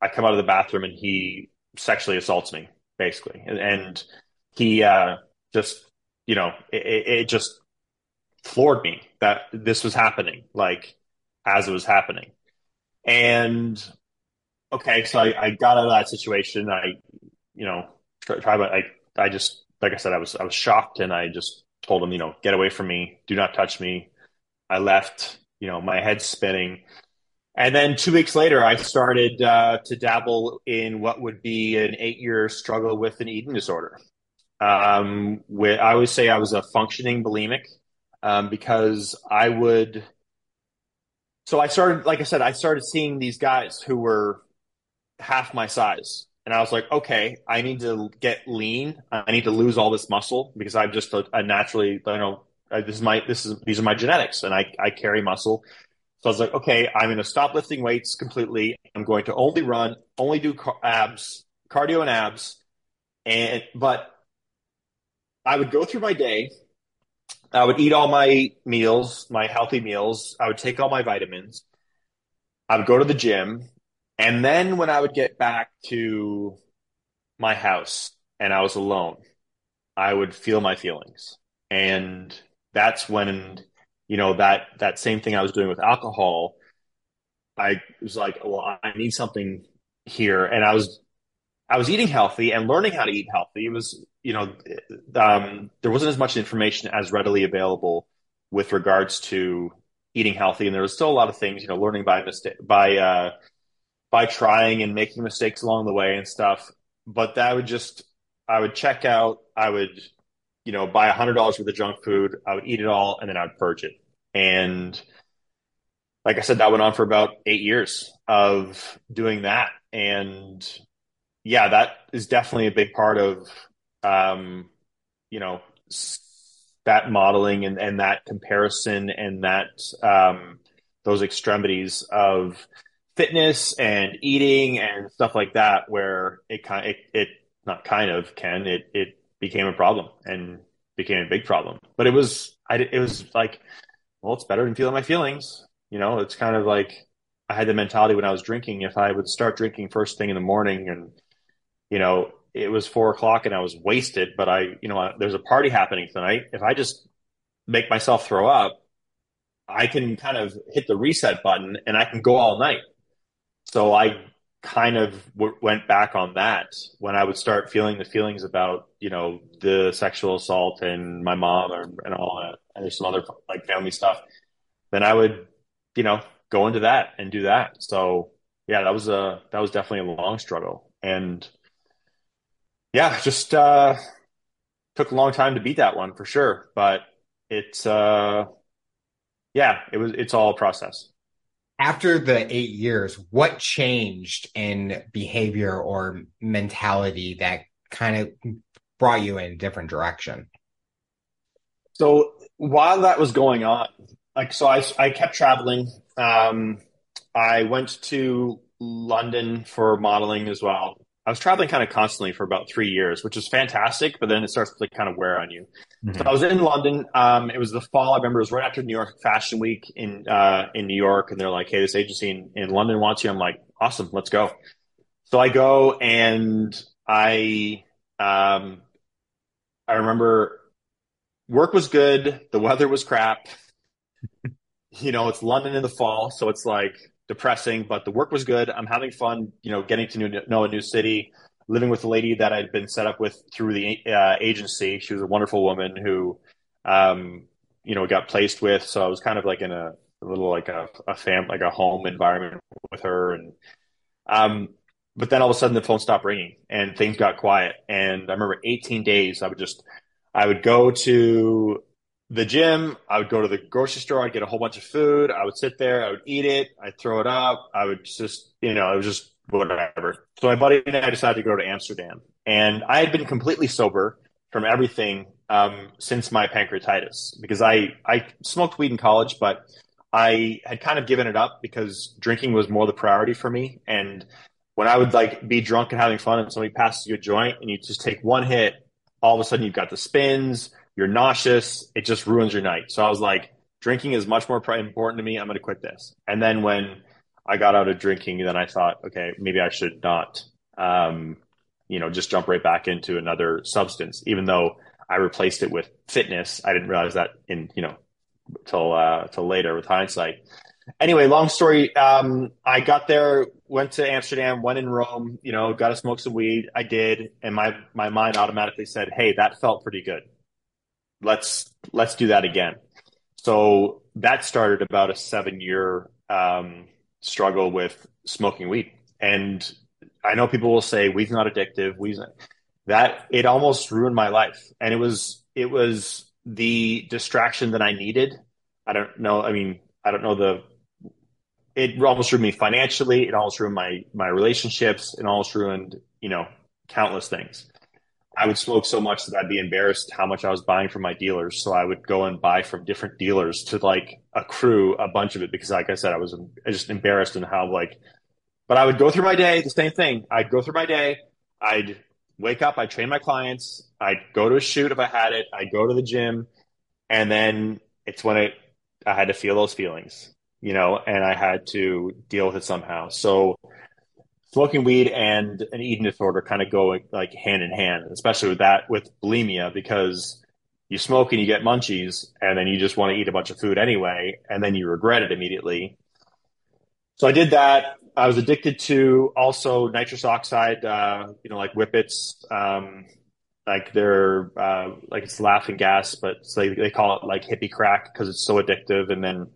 I come out of the bathroom and he sexually assaults me, basically. And, and he uh, just, you know, it, it just floored me that this was happening, like as it was happening. And okay, so I, I got out of that situation. I, you know, try, try but I, I just, like I said, I was, I was shocked and I just told him, you know, get away from me. Do not touch me. I left, you know, my head spinning. And then two weeks later, I started uh, to dabble in what would be an eight year struggle with an eating disorder. Um, with, I always say I was a functioning bulimic um, because I would. So I started, like I said, I started seeing these guys who were half my size. And I was like, okay, I need to get lean. I need to lose all this muscle because I'm just a, a naturally, you know, this is my, this is, these are my genetics and I, I carry muscle. So I was like, okay, I'm going to stop lifting weights completely. I'm going to only run, only do abs, cardio and abs. And, but I would go through my day I would eat all my meals, my healthy meals. I would take all my vitamins. I would go to the gym. And then when I would get back to my house and I was alone, I would feel my feelings. And that's when, you know, that, that same thing I was doing with alcohol, I was like, well, I need something here. And I was, I was eating healthy and learning how to eat healthy. It was you know, um, there wasn't as much information as readily available with regards to eating healthy, and there was still a lot of things, you know, learning by mistake, by uh, by trying and making mistakes along the way and stuff. But that would just, I would check out, I would, you know, buy a hundred dollars worth of junk food, I would eat it all, and then I'd purge it. And like I said, that went on for about eight years of doing that, and yeah, that is definitely a big part of um, you know, that modeling and, and that comparison and that um, those extremities of fitness and eating and stuff like that, where it kind it, it not kind of can it it became a problem and became a big problem. But it was I it was like, well, it's better than feeling my feelings. You know, it's kind of like I had the mentality when I was drinking. If I would start drinking first thing in the morning and you know it was four o'clock and I was wasted, but I, you know, there's a party happening tonight. If I just make myself throw up, I can kind of hit the reset button and I can go all night. So I kind of w- went back on that when I would start feeling the feelings about, you know, the sexual assault and my mom and, and all that, and there's some other like family stuff, then I would, you know, go into that and do that. So yeah, that was a, that was definitely a long struggle. And yeah, just, uh, took a long time to beat that one for sure. But it's, uh, yeah, it was, it's all a process after the eight years, what changed in behavior or mentality that kind of brought you in a different direction? So while that was going on, like, so I, I kept traveling. Um, I went to London for modeling as well. I was traveling kind of constantly for about three years, which is fantastic, but then it starts to kind of wear on you. Mm-hmm. So I was in London. Um, it was the fall. I remember it was right after New York Fashion Week in uh, in New York, and they're like, "Hey, this agency in, in London wants you." I'm like, "Awesome, let's go." So I go, and I um, I remember work was good. The weather was crap. you know, it's London in the fall, so it's like depressing, but the work was good. I'm having fun, you know, getting to know a new city, living with a lady that I'd been set up with through the uh, agency. She was a wonderful woman who, um, you know, got placed with. So I was kind of like in a, a little like a, a fam, like a home environment with her. And, um, but then all of a sudden the phone stopped ringing and things got quiet. And I remember 18 days, I would just, I would go to the gym, I would go to the grocery store, I'd get a whole bunch of food, I would sit there, I would eat it, I'd throw it up, I would just, you know, it was just whatever. So my buddy and I decided to go to Amsterdam. And I had been completely sober from everything um, since my pancreatitis because I, I smoked weed in college, but I had kind of given it up because drinking was more the priority for me. And when I would like be drunk and having fun and somebody passes you a joint and you just take one hit, all of a sudden you've got the spins, you're nauseous. It just ruins your night. So I was like, drinking is much more important to me. I'm going to quit this. And then when I got out of drinking, then I thought, okay, maybe I should not, um, you know, just jump right back into another substance, even though I replaced it with fitness. I didn't realize that in, you know, till, uh, till later with hindsight. Anyway, long story. Um, I got there, went to Amsterdam, went in Rome, you know, got to smoke some weed. I did. And my, my mind automatically said, Hey, that felt pretty good let's let's do that again. So that started about a seven year um, struggle with smoking weed, and I know people will say weed's not addictive. Weed's not. that it almost ruined my life, and it was it was the distraction that I needed. I don't know. I mean, I don't know the. It almost ruined me financially. It almost ruined my my relationships. It almost ruined you know countless things. I would smoke so much that I'd be embarrassed how much I was buying from my dealers. So I would go and buy from different dealers to like accrue a bunch of it because, like I said, I was just embarrassed in how like. But I would go through my day, the same thing. I'd go through my day. I'd wake up. I'd train my clients. I'd go to a shoot if I had it. I'd go to the gym, and then it's when it I had to feel those feelings, you know, and I had to deal with it somehow. So smoking weed and an eating disorder kind of go like hand in hand, especially with that with bulimia because you smoke and you get munchies and then you just want to eat a bunch of food anyway and then you regret it immediately. So I did that. I was addicted to also nitrous oxide, uh, you know, like whippets, um, like they're uh, like it's laughing gas, but they they call it like hippie crack because it's so addictive. And then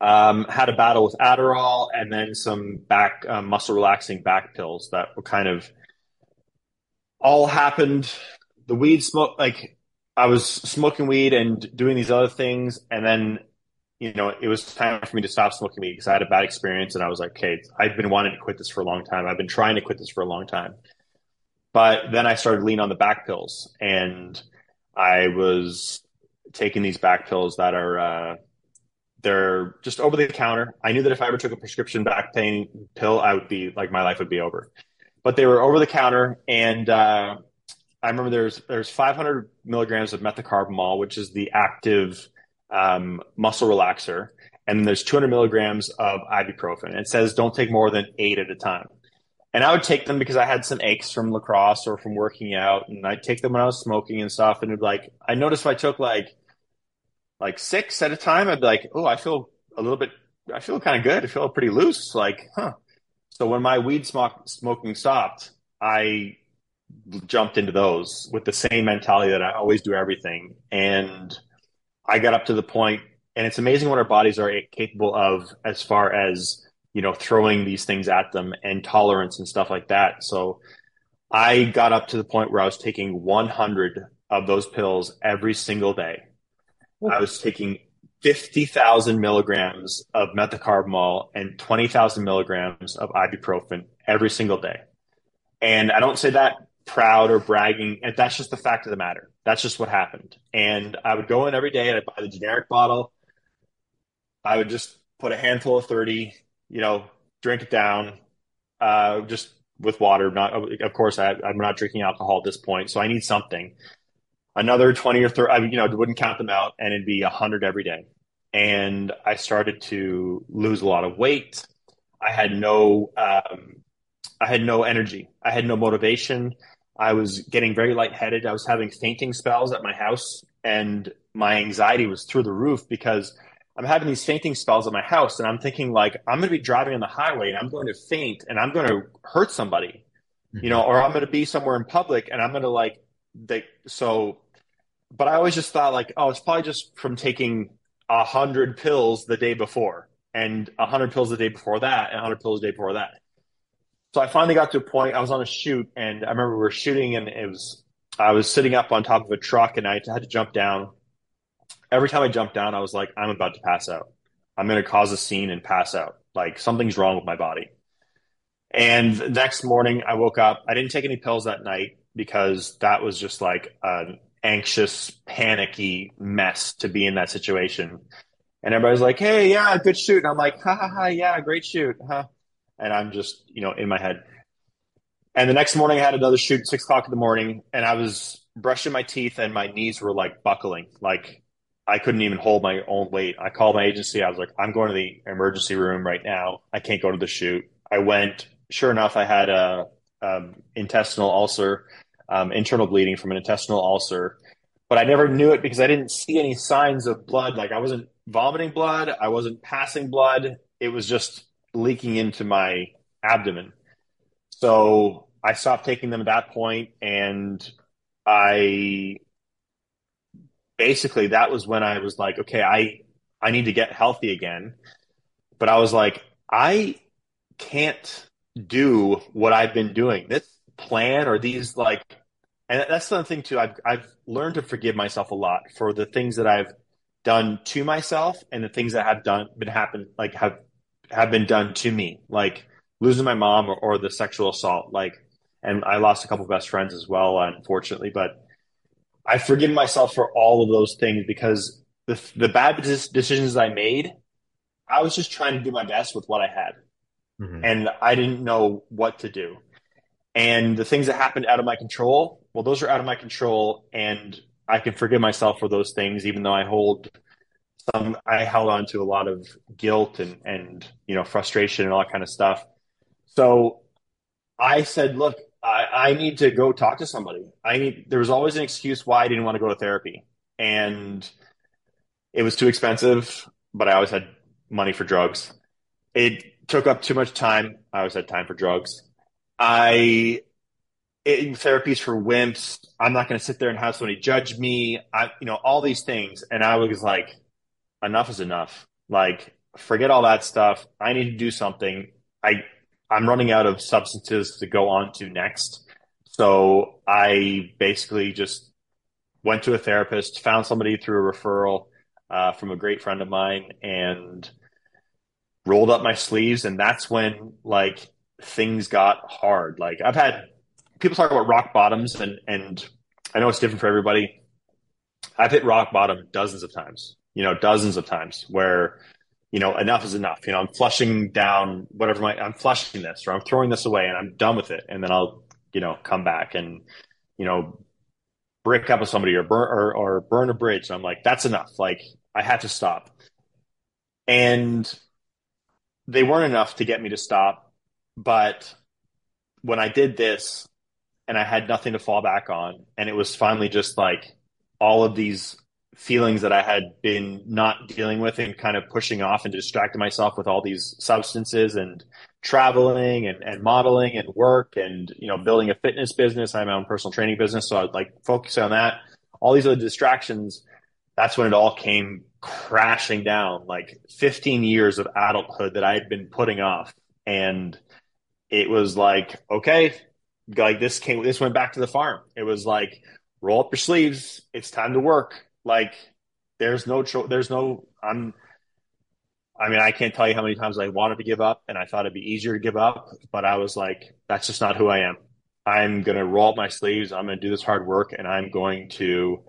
um, had a battle with Adderall and then some back um, muscle relaxing back pills that were kind of all happened. The weed smoke, like I was smoking weed and doing these other things, and then you know it was time for me to stop smoking weed because I had a bad experience, and I was like, okay, I've been wanting to quit this for a long time. I've been trying to quit this for a long time, but then I started leaning on the back pills, and I was taking these back pills that are uh, they're just over the counter. I knew that if I ever took a prescription back pain pill, I would be like my life would be over. But they were over the counter, and uh, I remember there's there's 500 milligrams of methocarbamol, which is the active um, muscle relaxer, and there's 200 milligrams of ibuprofen. It says don't take more than eight at a time. And I would take them because I had some aches from lacrosse or from working out, and I'd take them when I was smoking and stuff. And it'd like I noticed if I took like like six at a time, I'd be like, oh, I feel a little bit, I feel kind of good. I feel pretty loose. Like, huh. So when my weed smoking stopped, I jumped into those with the same mentality that I always do everything. And I got up to the point, and it's amazing what our bodies are capable of as far as, you know, throwing these things at them and tolerance and stuff like that. So I got up to the point where I was taking 100 of those pills every single day. I was taking 50,000 milligrams of methocarbamol and 20,000 milligrams of ibuprofen every single day. And I don't say that proud or bragging. And that's just the fact of the matter. That's just what happened. And I would go in every day and I'd buy the generic bottle. I would just put a handful of 30, you know, drink it down, uh, just with water. Not, of course, I, am not drinking alcohol at this point. So I need something. Another 20 or 30, I, you know, wouldn't count them out and it'd be 100 every day. And I started to lose a lot of weight. I had no, um, I had no energy. I had no motivation. I was getting very lightheaded. I was having fainting spells at my house, and my anxiety was through the roof because I'm having these fainting spells at my house, and I'm thinking like I'm going to be driving on the highway and I'm going to faint and I'm going to hurt somebody, mm-hmm. you know, or I'm going to be somewhere in public and I'm going to like they so. But I always just thought like, oh, it's probably just from taking a hundred pills the day before, and a hundred pills the day before that, and a hundred pills the day before that. So I finally got to a point. I was on a shoot, and I remember we were shooting, and it was I was sitting up on top of a truck, and I had to jump down. Every time I jumped down, I was like, I'm about to pass out. I'm going to cause a scene and pass out. Like something's wrong with my body. And next morning, I woke up. I didn't take any pills that night because that was just like an anxious, panicky mess to be in that situation. And everybody's like, "Hey, yeah, good shoot." And I'm like, "Ha ha ha, yeah, great shoot." Huh? and I'm just you know in my head. And the next morning, I had another shoot, six o'clock in the morning, and I was brushing my teeth, and my knees were like buckling, like I couldn't even hold my own weight. I called my agency. I was like, I'm going to the emergency room right now. I can't go to the shoot. I went. Sure enough, I had a, intestinal ulcer, um, internal bleeding from an intestinal ulcer, but I never knew it because I didn't see any signs of blood. Like I wasn't vomiting blood. I wasn't passing blood. It was just leaking into my abdomen. So I stopped taking them at that point, and I basically that was when I was like, okay, I I need to get healthy again. But I was like, I can't do what I've been doing. This plan or these like, and that's the thing too. I've I've learned to forgive myself a lot for the things that I've done to myself and the things that have done been happen like have have been done to me, like losing my mom or, or the sexual assault. Like, and I lost a couple best friends as well, unfortunately. But I forgive myself for all of those things because the the bad decisions I made, I was just trying to do my best with what I had, mm-hmm. and I didn't know what to do. And the things that happened out of my control, well, those are out of my control, and I can forgive myself for those things, even though I hold some I held on to a lot of guilt and and you know frustration and all that kind of stuff. So I said, look, I, I need to go talk to somebody. I need. There was always an excuse why I didn't want to go to therapy, and it was too expensive. But I always had money for drugs. It took up too much time. I always had time for drugs. I it, therapies for wimps. I'm not going to sit there and have somebody judge me. I, you know, all these things. And I was like, enough is enough. Like, forget all that stuff. I need to do something. I I'm running out of substances to go on to next. So I basically just went to a therapist, found somebody through a referral uh, from a great friend of mine, and rolled up my sleeves. And that's when like things got hard. Like I've had people talk about rock bottoms, and and I know it's different for everybody. I've hit rock bottom dozens of times you know, dozens of times where, you know, enough is enough. You know, I'm flushing down whatever my, I'm flushing this or I'm throwing this away and I'm done with it. And then I'll, you know, come back and, you know, break up with somebody or burn or, or burn a bridge. And I'm like, that's enough. Like I had to stop. And they weren't enough to get me to stop. But when I did this and I had nothing to fall back on, and it was finally just like all of these feelings that I had been not dealing with and kind of pushing off and distracting myself with all these substances and traveling and, and modeling and work and you know building a fitness business. I have my own personal training business, so I'd like focus on that. All these other distractions. That's when it all came crashing down. Like 15 years of adulthood that I had been putting off, and it was like, okay, like this came. This went back to the farm. It was like, roll up your sleeves. It's time to work. Like, there's no, there's no. I'm I mean, I can't tell you how many times I wanted to give up and I thought it'd be easier to give up, but I was like, that's just not who I am. I'm going to roll up my sleeves. I'm going to do this hard work and I'm going to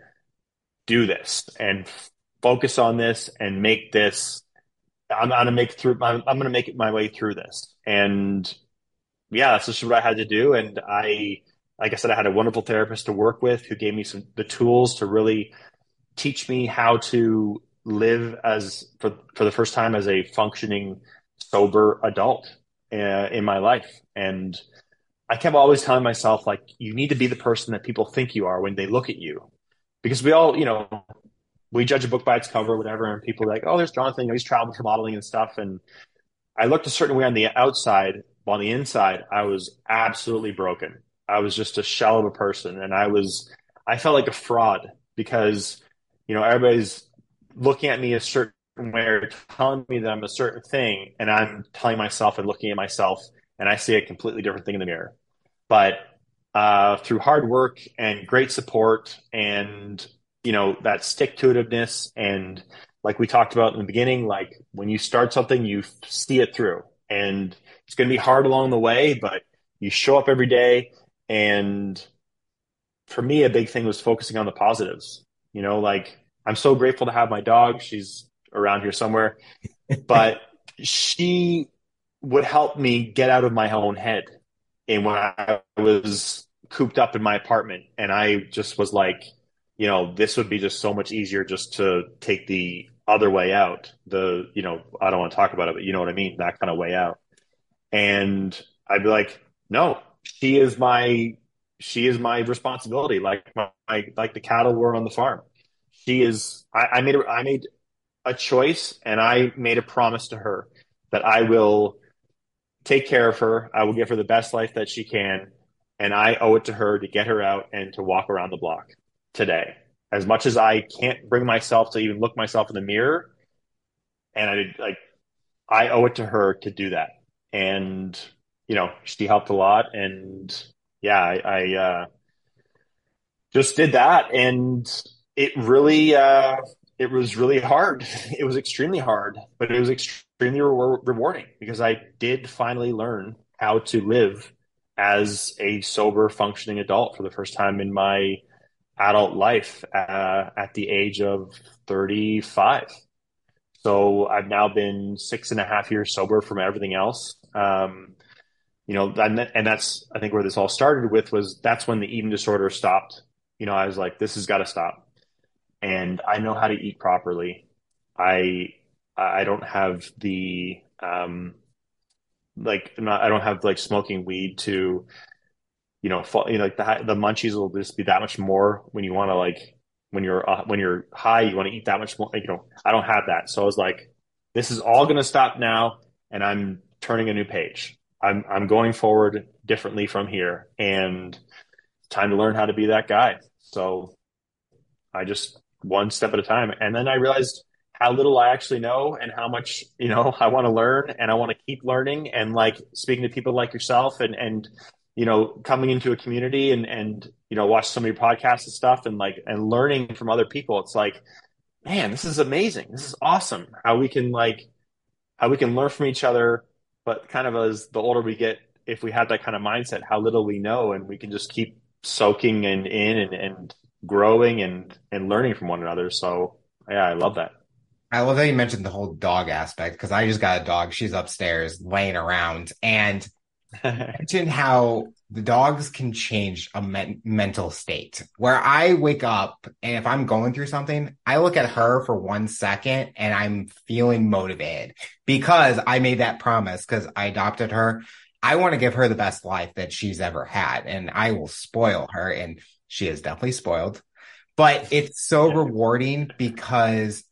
do this and focus on this and make this. I'm, going to make through. I'm, I'm to make it my way through this. And yeah, that's just what I had to do. And I, like I said, I had a wonderful therapist to work with who gave me some the tools to really teach me how to live as for for the first time as a functioning sober adult uh, in my life and i kept always telling myself like you need to be the person that people think you are when they look at you because we all you know we judge a book by its cover whatever and people are like oh there's jonathan you know, he's traveling for modeling and stuff and i looked a certain way on the outside but on the inside i was absolutely broken i was just a shell of a person and i was i felt like a fraud because you know everybody's looking at me a certain way or telling me that I'm a certain thing, and I'm telling myself and looking at myself, and I see a completely different thing in the mirror. But uh, through hard work and great support, and you know that stick to itiveness, and like we talked about in the beginning, like when you start something, you see it through, and it's going to be hard along the way, but you show up every day. And for me, a big thing was focusing on the positives. You know, like I'm so grateful to have my dog. She's around here somewhere, but she would help me get out of my own head. And when I was cooped up in my apartment and I just was like, you know, this would be just so much easier just to take the other way out. The, you know, I don't want to talk about it, but you know what I mean? That kind of way out. And I'd be like, no, she is my, she is my responsibility. Like my, like the cattle were on the farm she is I, I made I made a choice and I made a promise to her that I will take care of her. I will give her the best life that she can. And I owe it to her to get her out and to walk around the block today. As much as I can't bring myself to even look myself in the mirror. And I like, I owe it to her to do that. And, you know, she helped a lot. And yeah, I, I uh, just did that. And it really uh, it was really hard. It was extremely hard, but it was extremely re- rewarding because I did finally learn how to live as a sober, functioning adult for the first time in my adult life uh, at the age of 35. So I've now been six and a half years sober from everything else. Um, you know, and, and that's I think where this all started with was that's when the eating disorder stopped. You know, I was like, this has got to stop and I know how to eat properly. I I don't have the um like not I don't have like smoking weed to you know, fall, you know like the the munchies will just be that much more when you want to like when you're uh, when you're high you want to eat that much more you know I don't have that. So I was like this is all going to stop now and I'm turning a new page. I'm I'm going forward differently from here and time to learn how to be that guy. So I just one step at a time. And then I realized how little I actually know and how much, you know, I want to learn and I want to keep learning and like speaking to people like yourself and, and, you know, coming into a community and, and, you know, watch of your podcasts and stuff and like, and learning from other people. It's like, man, this is amazing. This is awesome how we can like, how we can learn from each other, but kind of as the older we get, if we have that kind of mindset, how little we know and we can just keep soaking and in and, and growing and and learning from one another. So yeah, I love that. I love that you mentioned the whole dog aspect because I just got a dog. She's upstairs laying around and mentioned how the dogs can change a men- mental state where I wake up and if I'm going through something, I look at her for one second and I'm feeling motivated because I made that promise because I adopted her. I want to give her the best life that she's ever had and I will spoil her. And she is definitely spoiled. but it's so yeah. rewarding because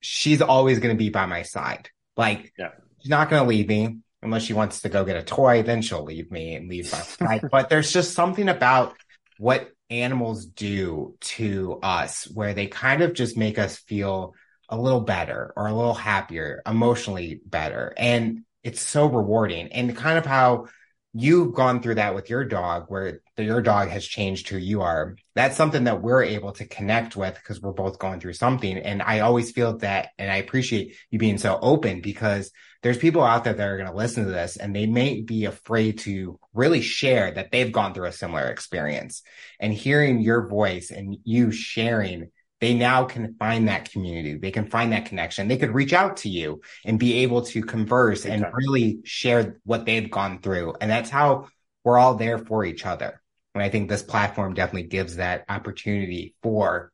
she's always going to be by my side. Like, yeah. she's not going to leave me unless she wants to go get a toy. Then she'll leave me and leave my side. but there's just something about what animals do to us where they kind of just make us feel a little better or a little happier, emotionally better. And it's so rewarding. And kind of how you've gone through that with your dog where your dog has changed who you are that's something that we're able to connect with because we're both going through something and i always feel that and i appreciate you being so open because there's people out there that are going to listen to this and they may be afraid to really share that they've gone through a similar experience and hearing your voice and you sharing they now can find that community. They can find that connection. They could reach out to you and be able to converse and really share what they've gone through. And that's how we're all there for each other. And I think this platform definitely gives that opportunity for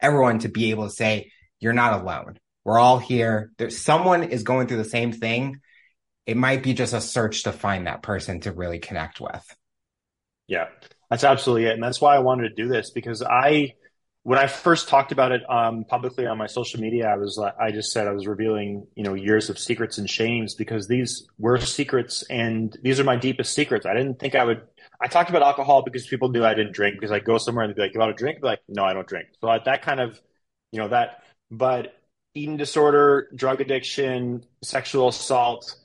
everyone to be able to say, you're not alone. We're all here. There's someone is going through the same thing. It might be just a search to find that person to really connect with. Yeah, that's absolutely it. And that's why I wanted to do this because I, when I first talked about it um, publicly on my social media, I was like, I just said I was revealing you know years of secrets and shames because these were secrets and these are my deepest secrets. I didn't think I would. I talked about alcohol because people knew I didn't drink because I go somewhere and they'd be like, "You want to drink?" I'd be like, "No, I don't drink." So that kind of you know that, but eating disorder, drug addiction, sexual assault.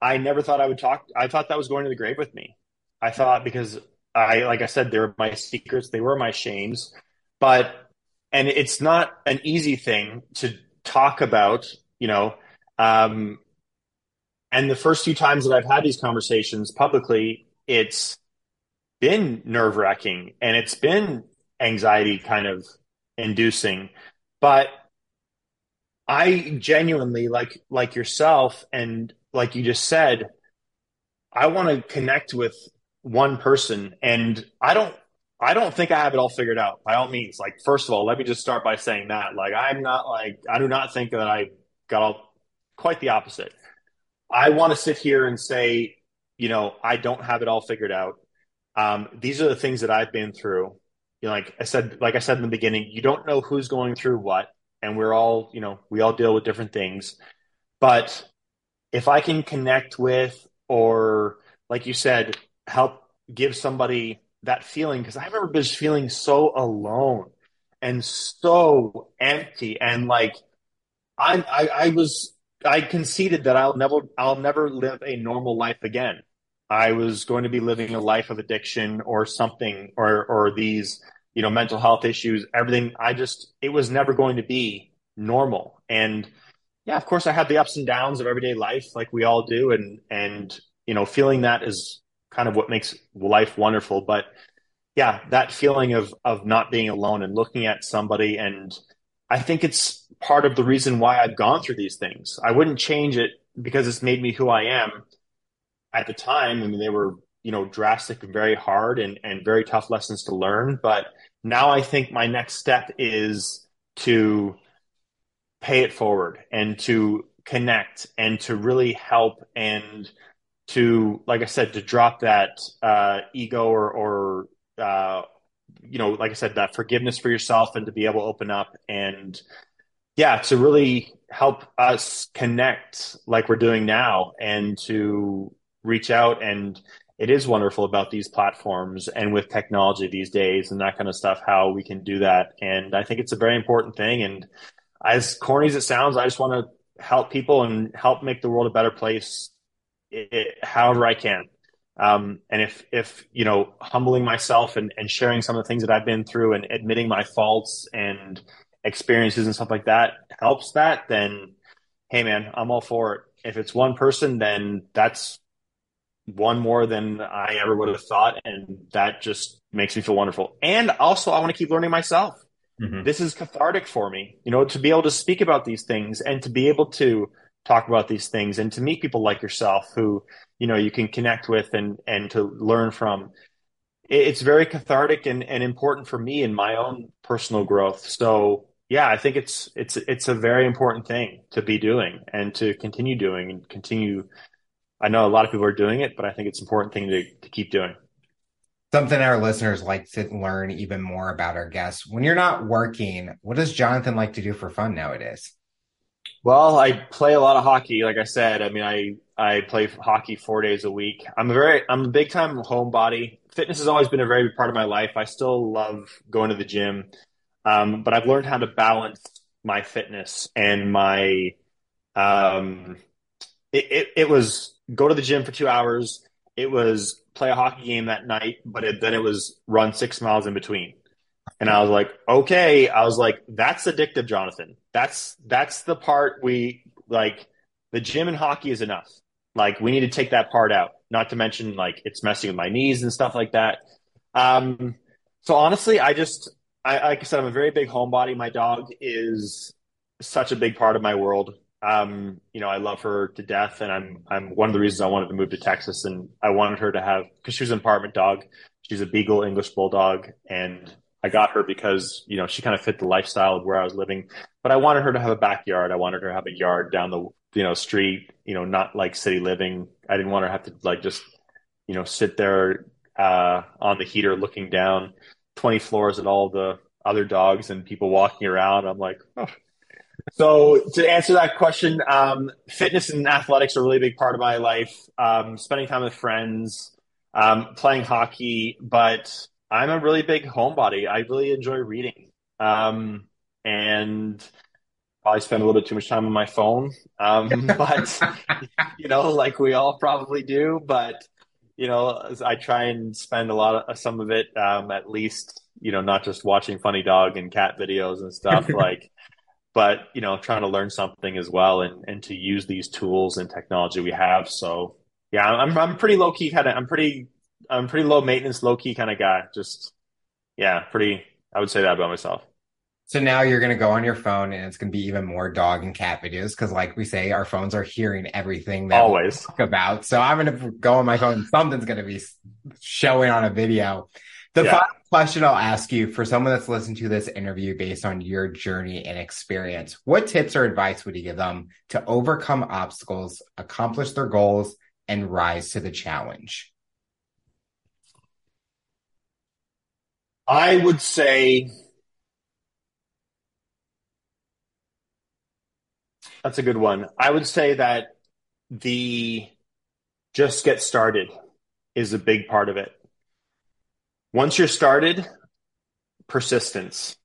I never thought I would talk. I thought that was going to the grave with me. I thought because I, like I said, they were my secrets. They were my shames but and it's not an easy thing to talk about, you know. Um, and the first few times that I've had these conversations publicly, it's been nerve wracking and it's been anxiety kind of inducing. But I genuinely like like yourself and like you just said, I want to connect with one person and I don't I don't think I have it all figured out by all means. Like, first of all, let me just start by saying that. Like, I'm not like, I do not think that I got all quite the opposite. I want to sit here and say, you know, I don't have it all figured out. Um, these are the things that I've been through. You know, like I said, like I said in the beginning, you don't know who's going through what, and we're all, you know, we all deal with different things. But if I can connect with, or like you said, help give somebody that feeling because I remember just feeling so alone and so empty and like I, I I was I conceded that I'll never I'll never live a normal life again. I was going to be living a life of addiction or something or or these you know mental health issues everything I just it was never going to be normal and yeah of course I had the ups and downs of everyday life like we all do and and you know feeling that is kind of what makes life wonderful. But yeah, that feeling of of not being alone and looking at somebody and I think it's part of the reason why I've gone through these things. I wouldn't change it because it's made me who I am at the time. I mean, they were, you know, drastic and very hard and, and very tough lessons to learn. But now I think my next step is to pay it forward and to connect and to really help and to, like I said, to drop that uh, ego or, or uh, you know, like I said, that forgiveness for yourself and to be able to open up and, yeah, to really help us connect like we're doing now and to reach out. And it is wonderful about these platforms and with technology these days and that kind of stuff, how we can do that. And I think it's a very important thing. And as corny as it sounds, I just want to help people and help make the world a better place it, however I can. Um, and if, if, you know, humbling myself and, and sharing some of the things that I've been through and admitting my faults and experiences and stuff like that helps that, then, hey man, I'm all for it. If it's one person, then that's one more than I ever would have thought. And that just makes me feel wonderful. And also, I want to keep learning myself. Mm-hmm. This is cathartic for me, you know, to be able to speak about these things and to be able to talk about these things and to meet people like yourself who you know you can connect with and and to learn from it's very cathartic and, and important for me in my own personal growth so yeah i think it's it's it's a very important thing to be doing and to continue doing and continue i know a lot of people are doing it but i think it's an important thing to, to keep doing Something our listeners like to learn even more about our guests. When you're not working, what does Jonathan like to do for fun nowadays? Well, I play a lot of hockey. Like I said, I mean, I I play hockey four days a week. I'm a very I'm a big time homebody. Fitness has always been a very big part of my life. I still love going to the gym, um, but I've learned how to balance my fitness and my um. It, it, it was go to the gym for two hours. It was play a hockey game that night, but it, then it was run six miles in between. And I was like, okay. I was like, that's addictive, Jonathan. That's that's the part we like. The gym and hockey is enough. Like we need to take that part out. Not to mention like it's messing with my knees and stuff like that. Um, so honestly, I just I like I said, I'm a very big homebody. My dog is such a big part of my world. Um, you know, I love her to death, and I'm I'm one of the reasons I wanted to move to Texas, and I wanted her to have because she was an apartment dog. She's a Beagle English Bulldog, and I got her because you know she kind of fit the lifestyle of where I was living. But I wanted her to have a backyard. I wanted her to have a yard down the you know street. You know, not like city living. I didn't want her to have to like just you know sit there uh, on the heater looking down twenty floors at all the other dogs and people walking around. I'm like, oh. So to answer that question, um, fitness and athletics are a really big part of my life. Um, spending time with friends, um, playing hockey, but I'm a really big homebody. I really enjoy reading. Um, and probably spend a little bit too much time on my phone. Um, but you know, like we all probably do, but you know, I try and spend a lot of some of it, um, at least, you know, not just watching funny dog and cat videos and stuff like, but you know, trying to learn something as well and, and to use these tools and technology we have. So yeah, I'm, I'm pretty low key kind of, I'm pretty I'm pretty low maintenance, low key kind of guy. Just yeah, pretty. I would say that about myself. So now you're going to go on your phone and it's going to be even more dog and cat videos because, like we say, our phones are hearing everything that always talk about. So I'm going to go on my phone. Something's going to be showing on a video. The yeah. final question I'll ask you for someone that's listened to this interview based on your journey and experience, what tips or advice would you give them to overcome obstacles, accomplish their goals, and rise to the challenge? I would say that's a good one. I would say that the just get started is a big part of it. Once you're started, persistence.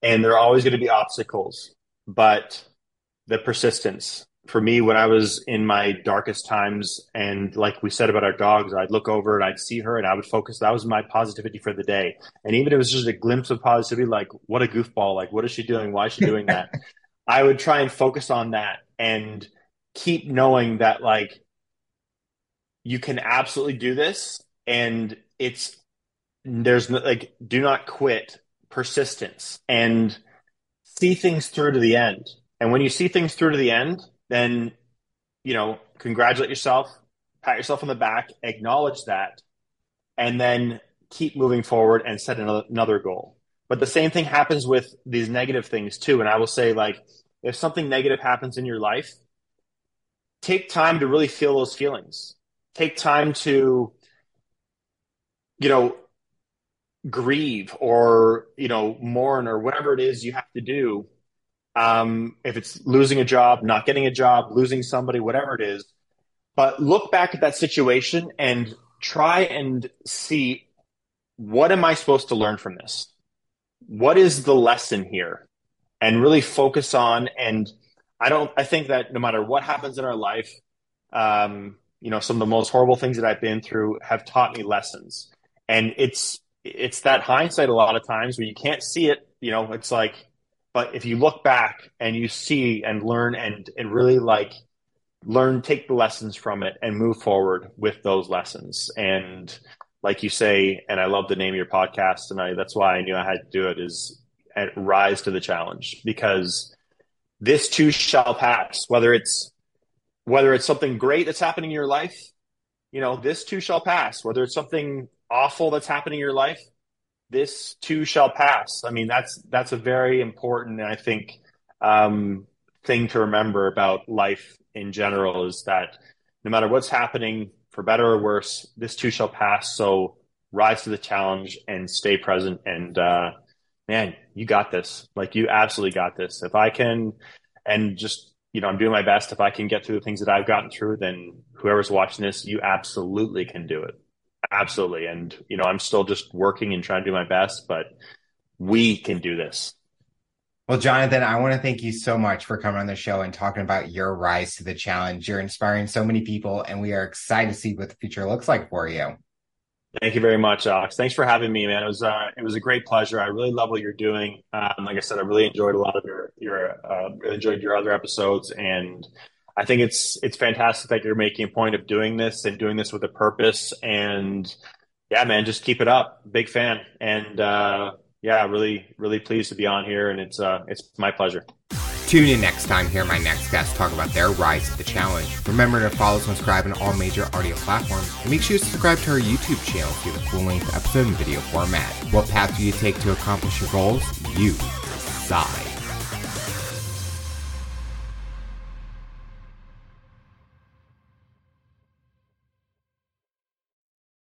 And there are always going to be obstacles, but the persistence for me when I was in my darkest times and like we said about our dogs, I'd look over and I'd see her and I would focus. That was my positivity for the day. And even if it was just a glimpse of positivity, like what a goofball, like what is she doing? Why is she doing that? I would try and focus on that and keep knowing that like you can absolutely do this and it's there's like do not quit persistence and see things through to the end. And when you see things through to the end, then you know congratulate yourself pat yourself on the back acknowledge that and then keep moving forward and set another, another goal. But the same thing happens with these negative things too. And i will say like if something negative happens in your life take time to really feel those feelings. Take time to you know grieve or you know mourn or whatever it is you have to do um, if it's losing a job, not getting a job, losing somebody, whatever it is. But look back at that situation and try and see what am I supposed to learn from this? What is the lesson here? And really focus on. And I don't, I think that no matter what happens in our life, um, you know, some of the most horrible things that I've been through have taught me lessons. And it's, it's that hindsight a lot of times where you can't see it. You know, it's like, but if you look back and you see and learn and, and really like learn, take the lessons from it and move forward with those lessons. And like you say, and I love the name of your podcast, and I, that's why I knew I had to do it is rise to the challenge because this too shall pass. Whether it's whether it's something great that's happening in your life, you know, this too shall pass. Whether it's something awful that's happening in your life, this too shall pass. I mean, that's that's a very important, I think, um, thing to remember about life in general is that no matter what's happening, for better or worse, this too shall pass. So rise to the challenge and stay present. And uh, man, you got this. Like you absolutely got this. If I can, and just you know, I'm doing my best. If I can get through the things that I've gotten through, then whoever's watching this, you absolutely can do it. Absolutely. And you know, I'm still just working and trying to do my best, but we can do this. Well, Jonathan, I want to thank you so much for coming on the show and talking about your rise to the challenge. You're inspiring so many people, and we are excited to see what the future looks like for you. Thank you very much, Alex. Thanks for having me, man. It was uh, it was a great pleasure. I really love what you're doing. Um, like I said, I really enjoyed a lot of your your uh, really enjoyed your other episodes, and I think it's it's fantastic that you're making a point of doing this and doing this with a purpose. And yeah, man, just keep it up. Big fan, and uh, yeah, really, really pleased to be on here, and it's uh, it's my pleasure. Tune in next time hear my next guest talk about their rise to the challenge. Remember to follow, subscribe on all major audio platforms, and make sure you subscribe to our YouTube channel see the full-length episode in video format. What path do you take to accomplish your goals? You decide.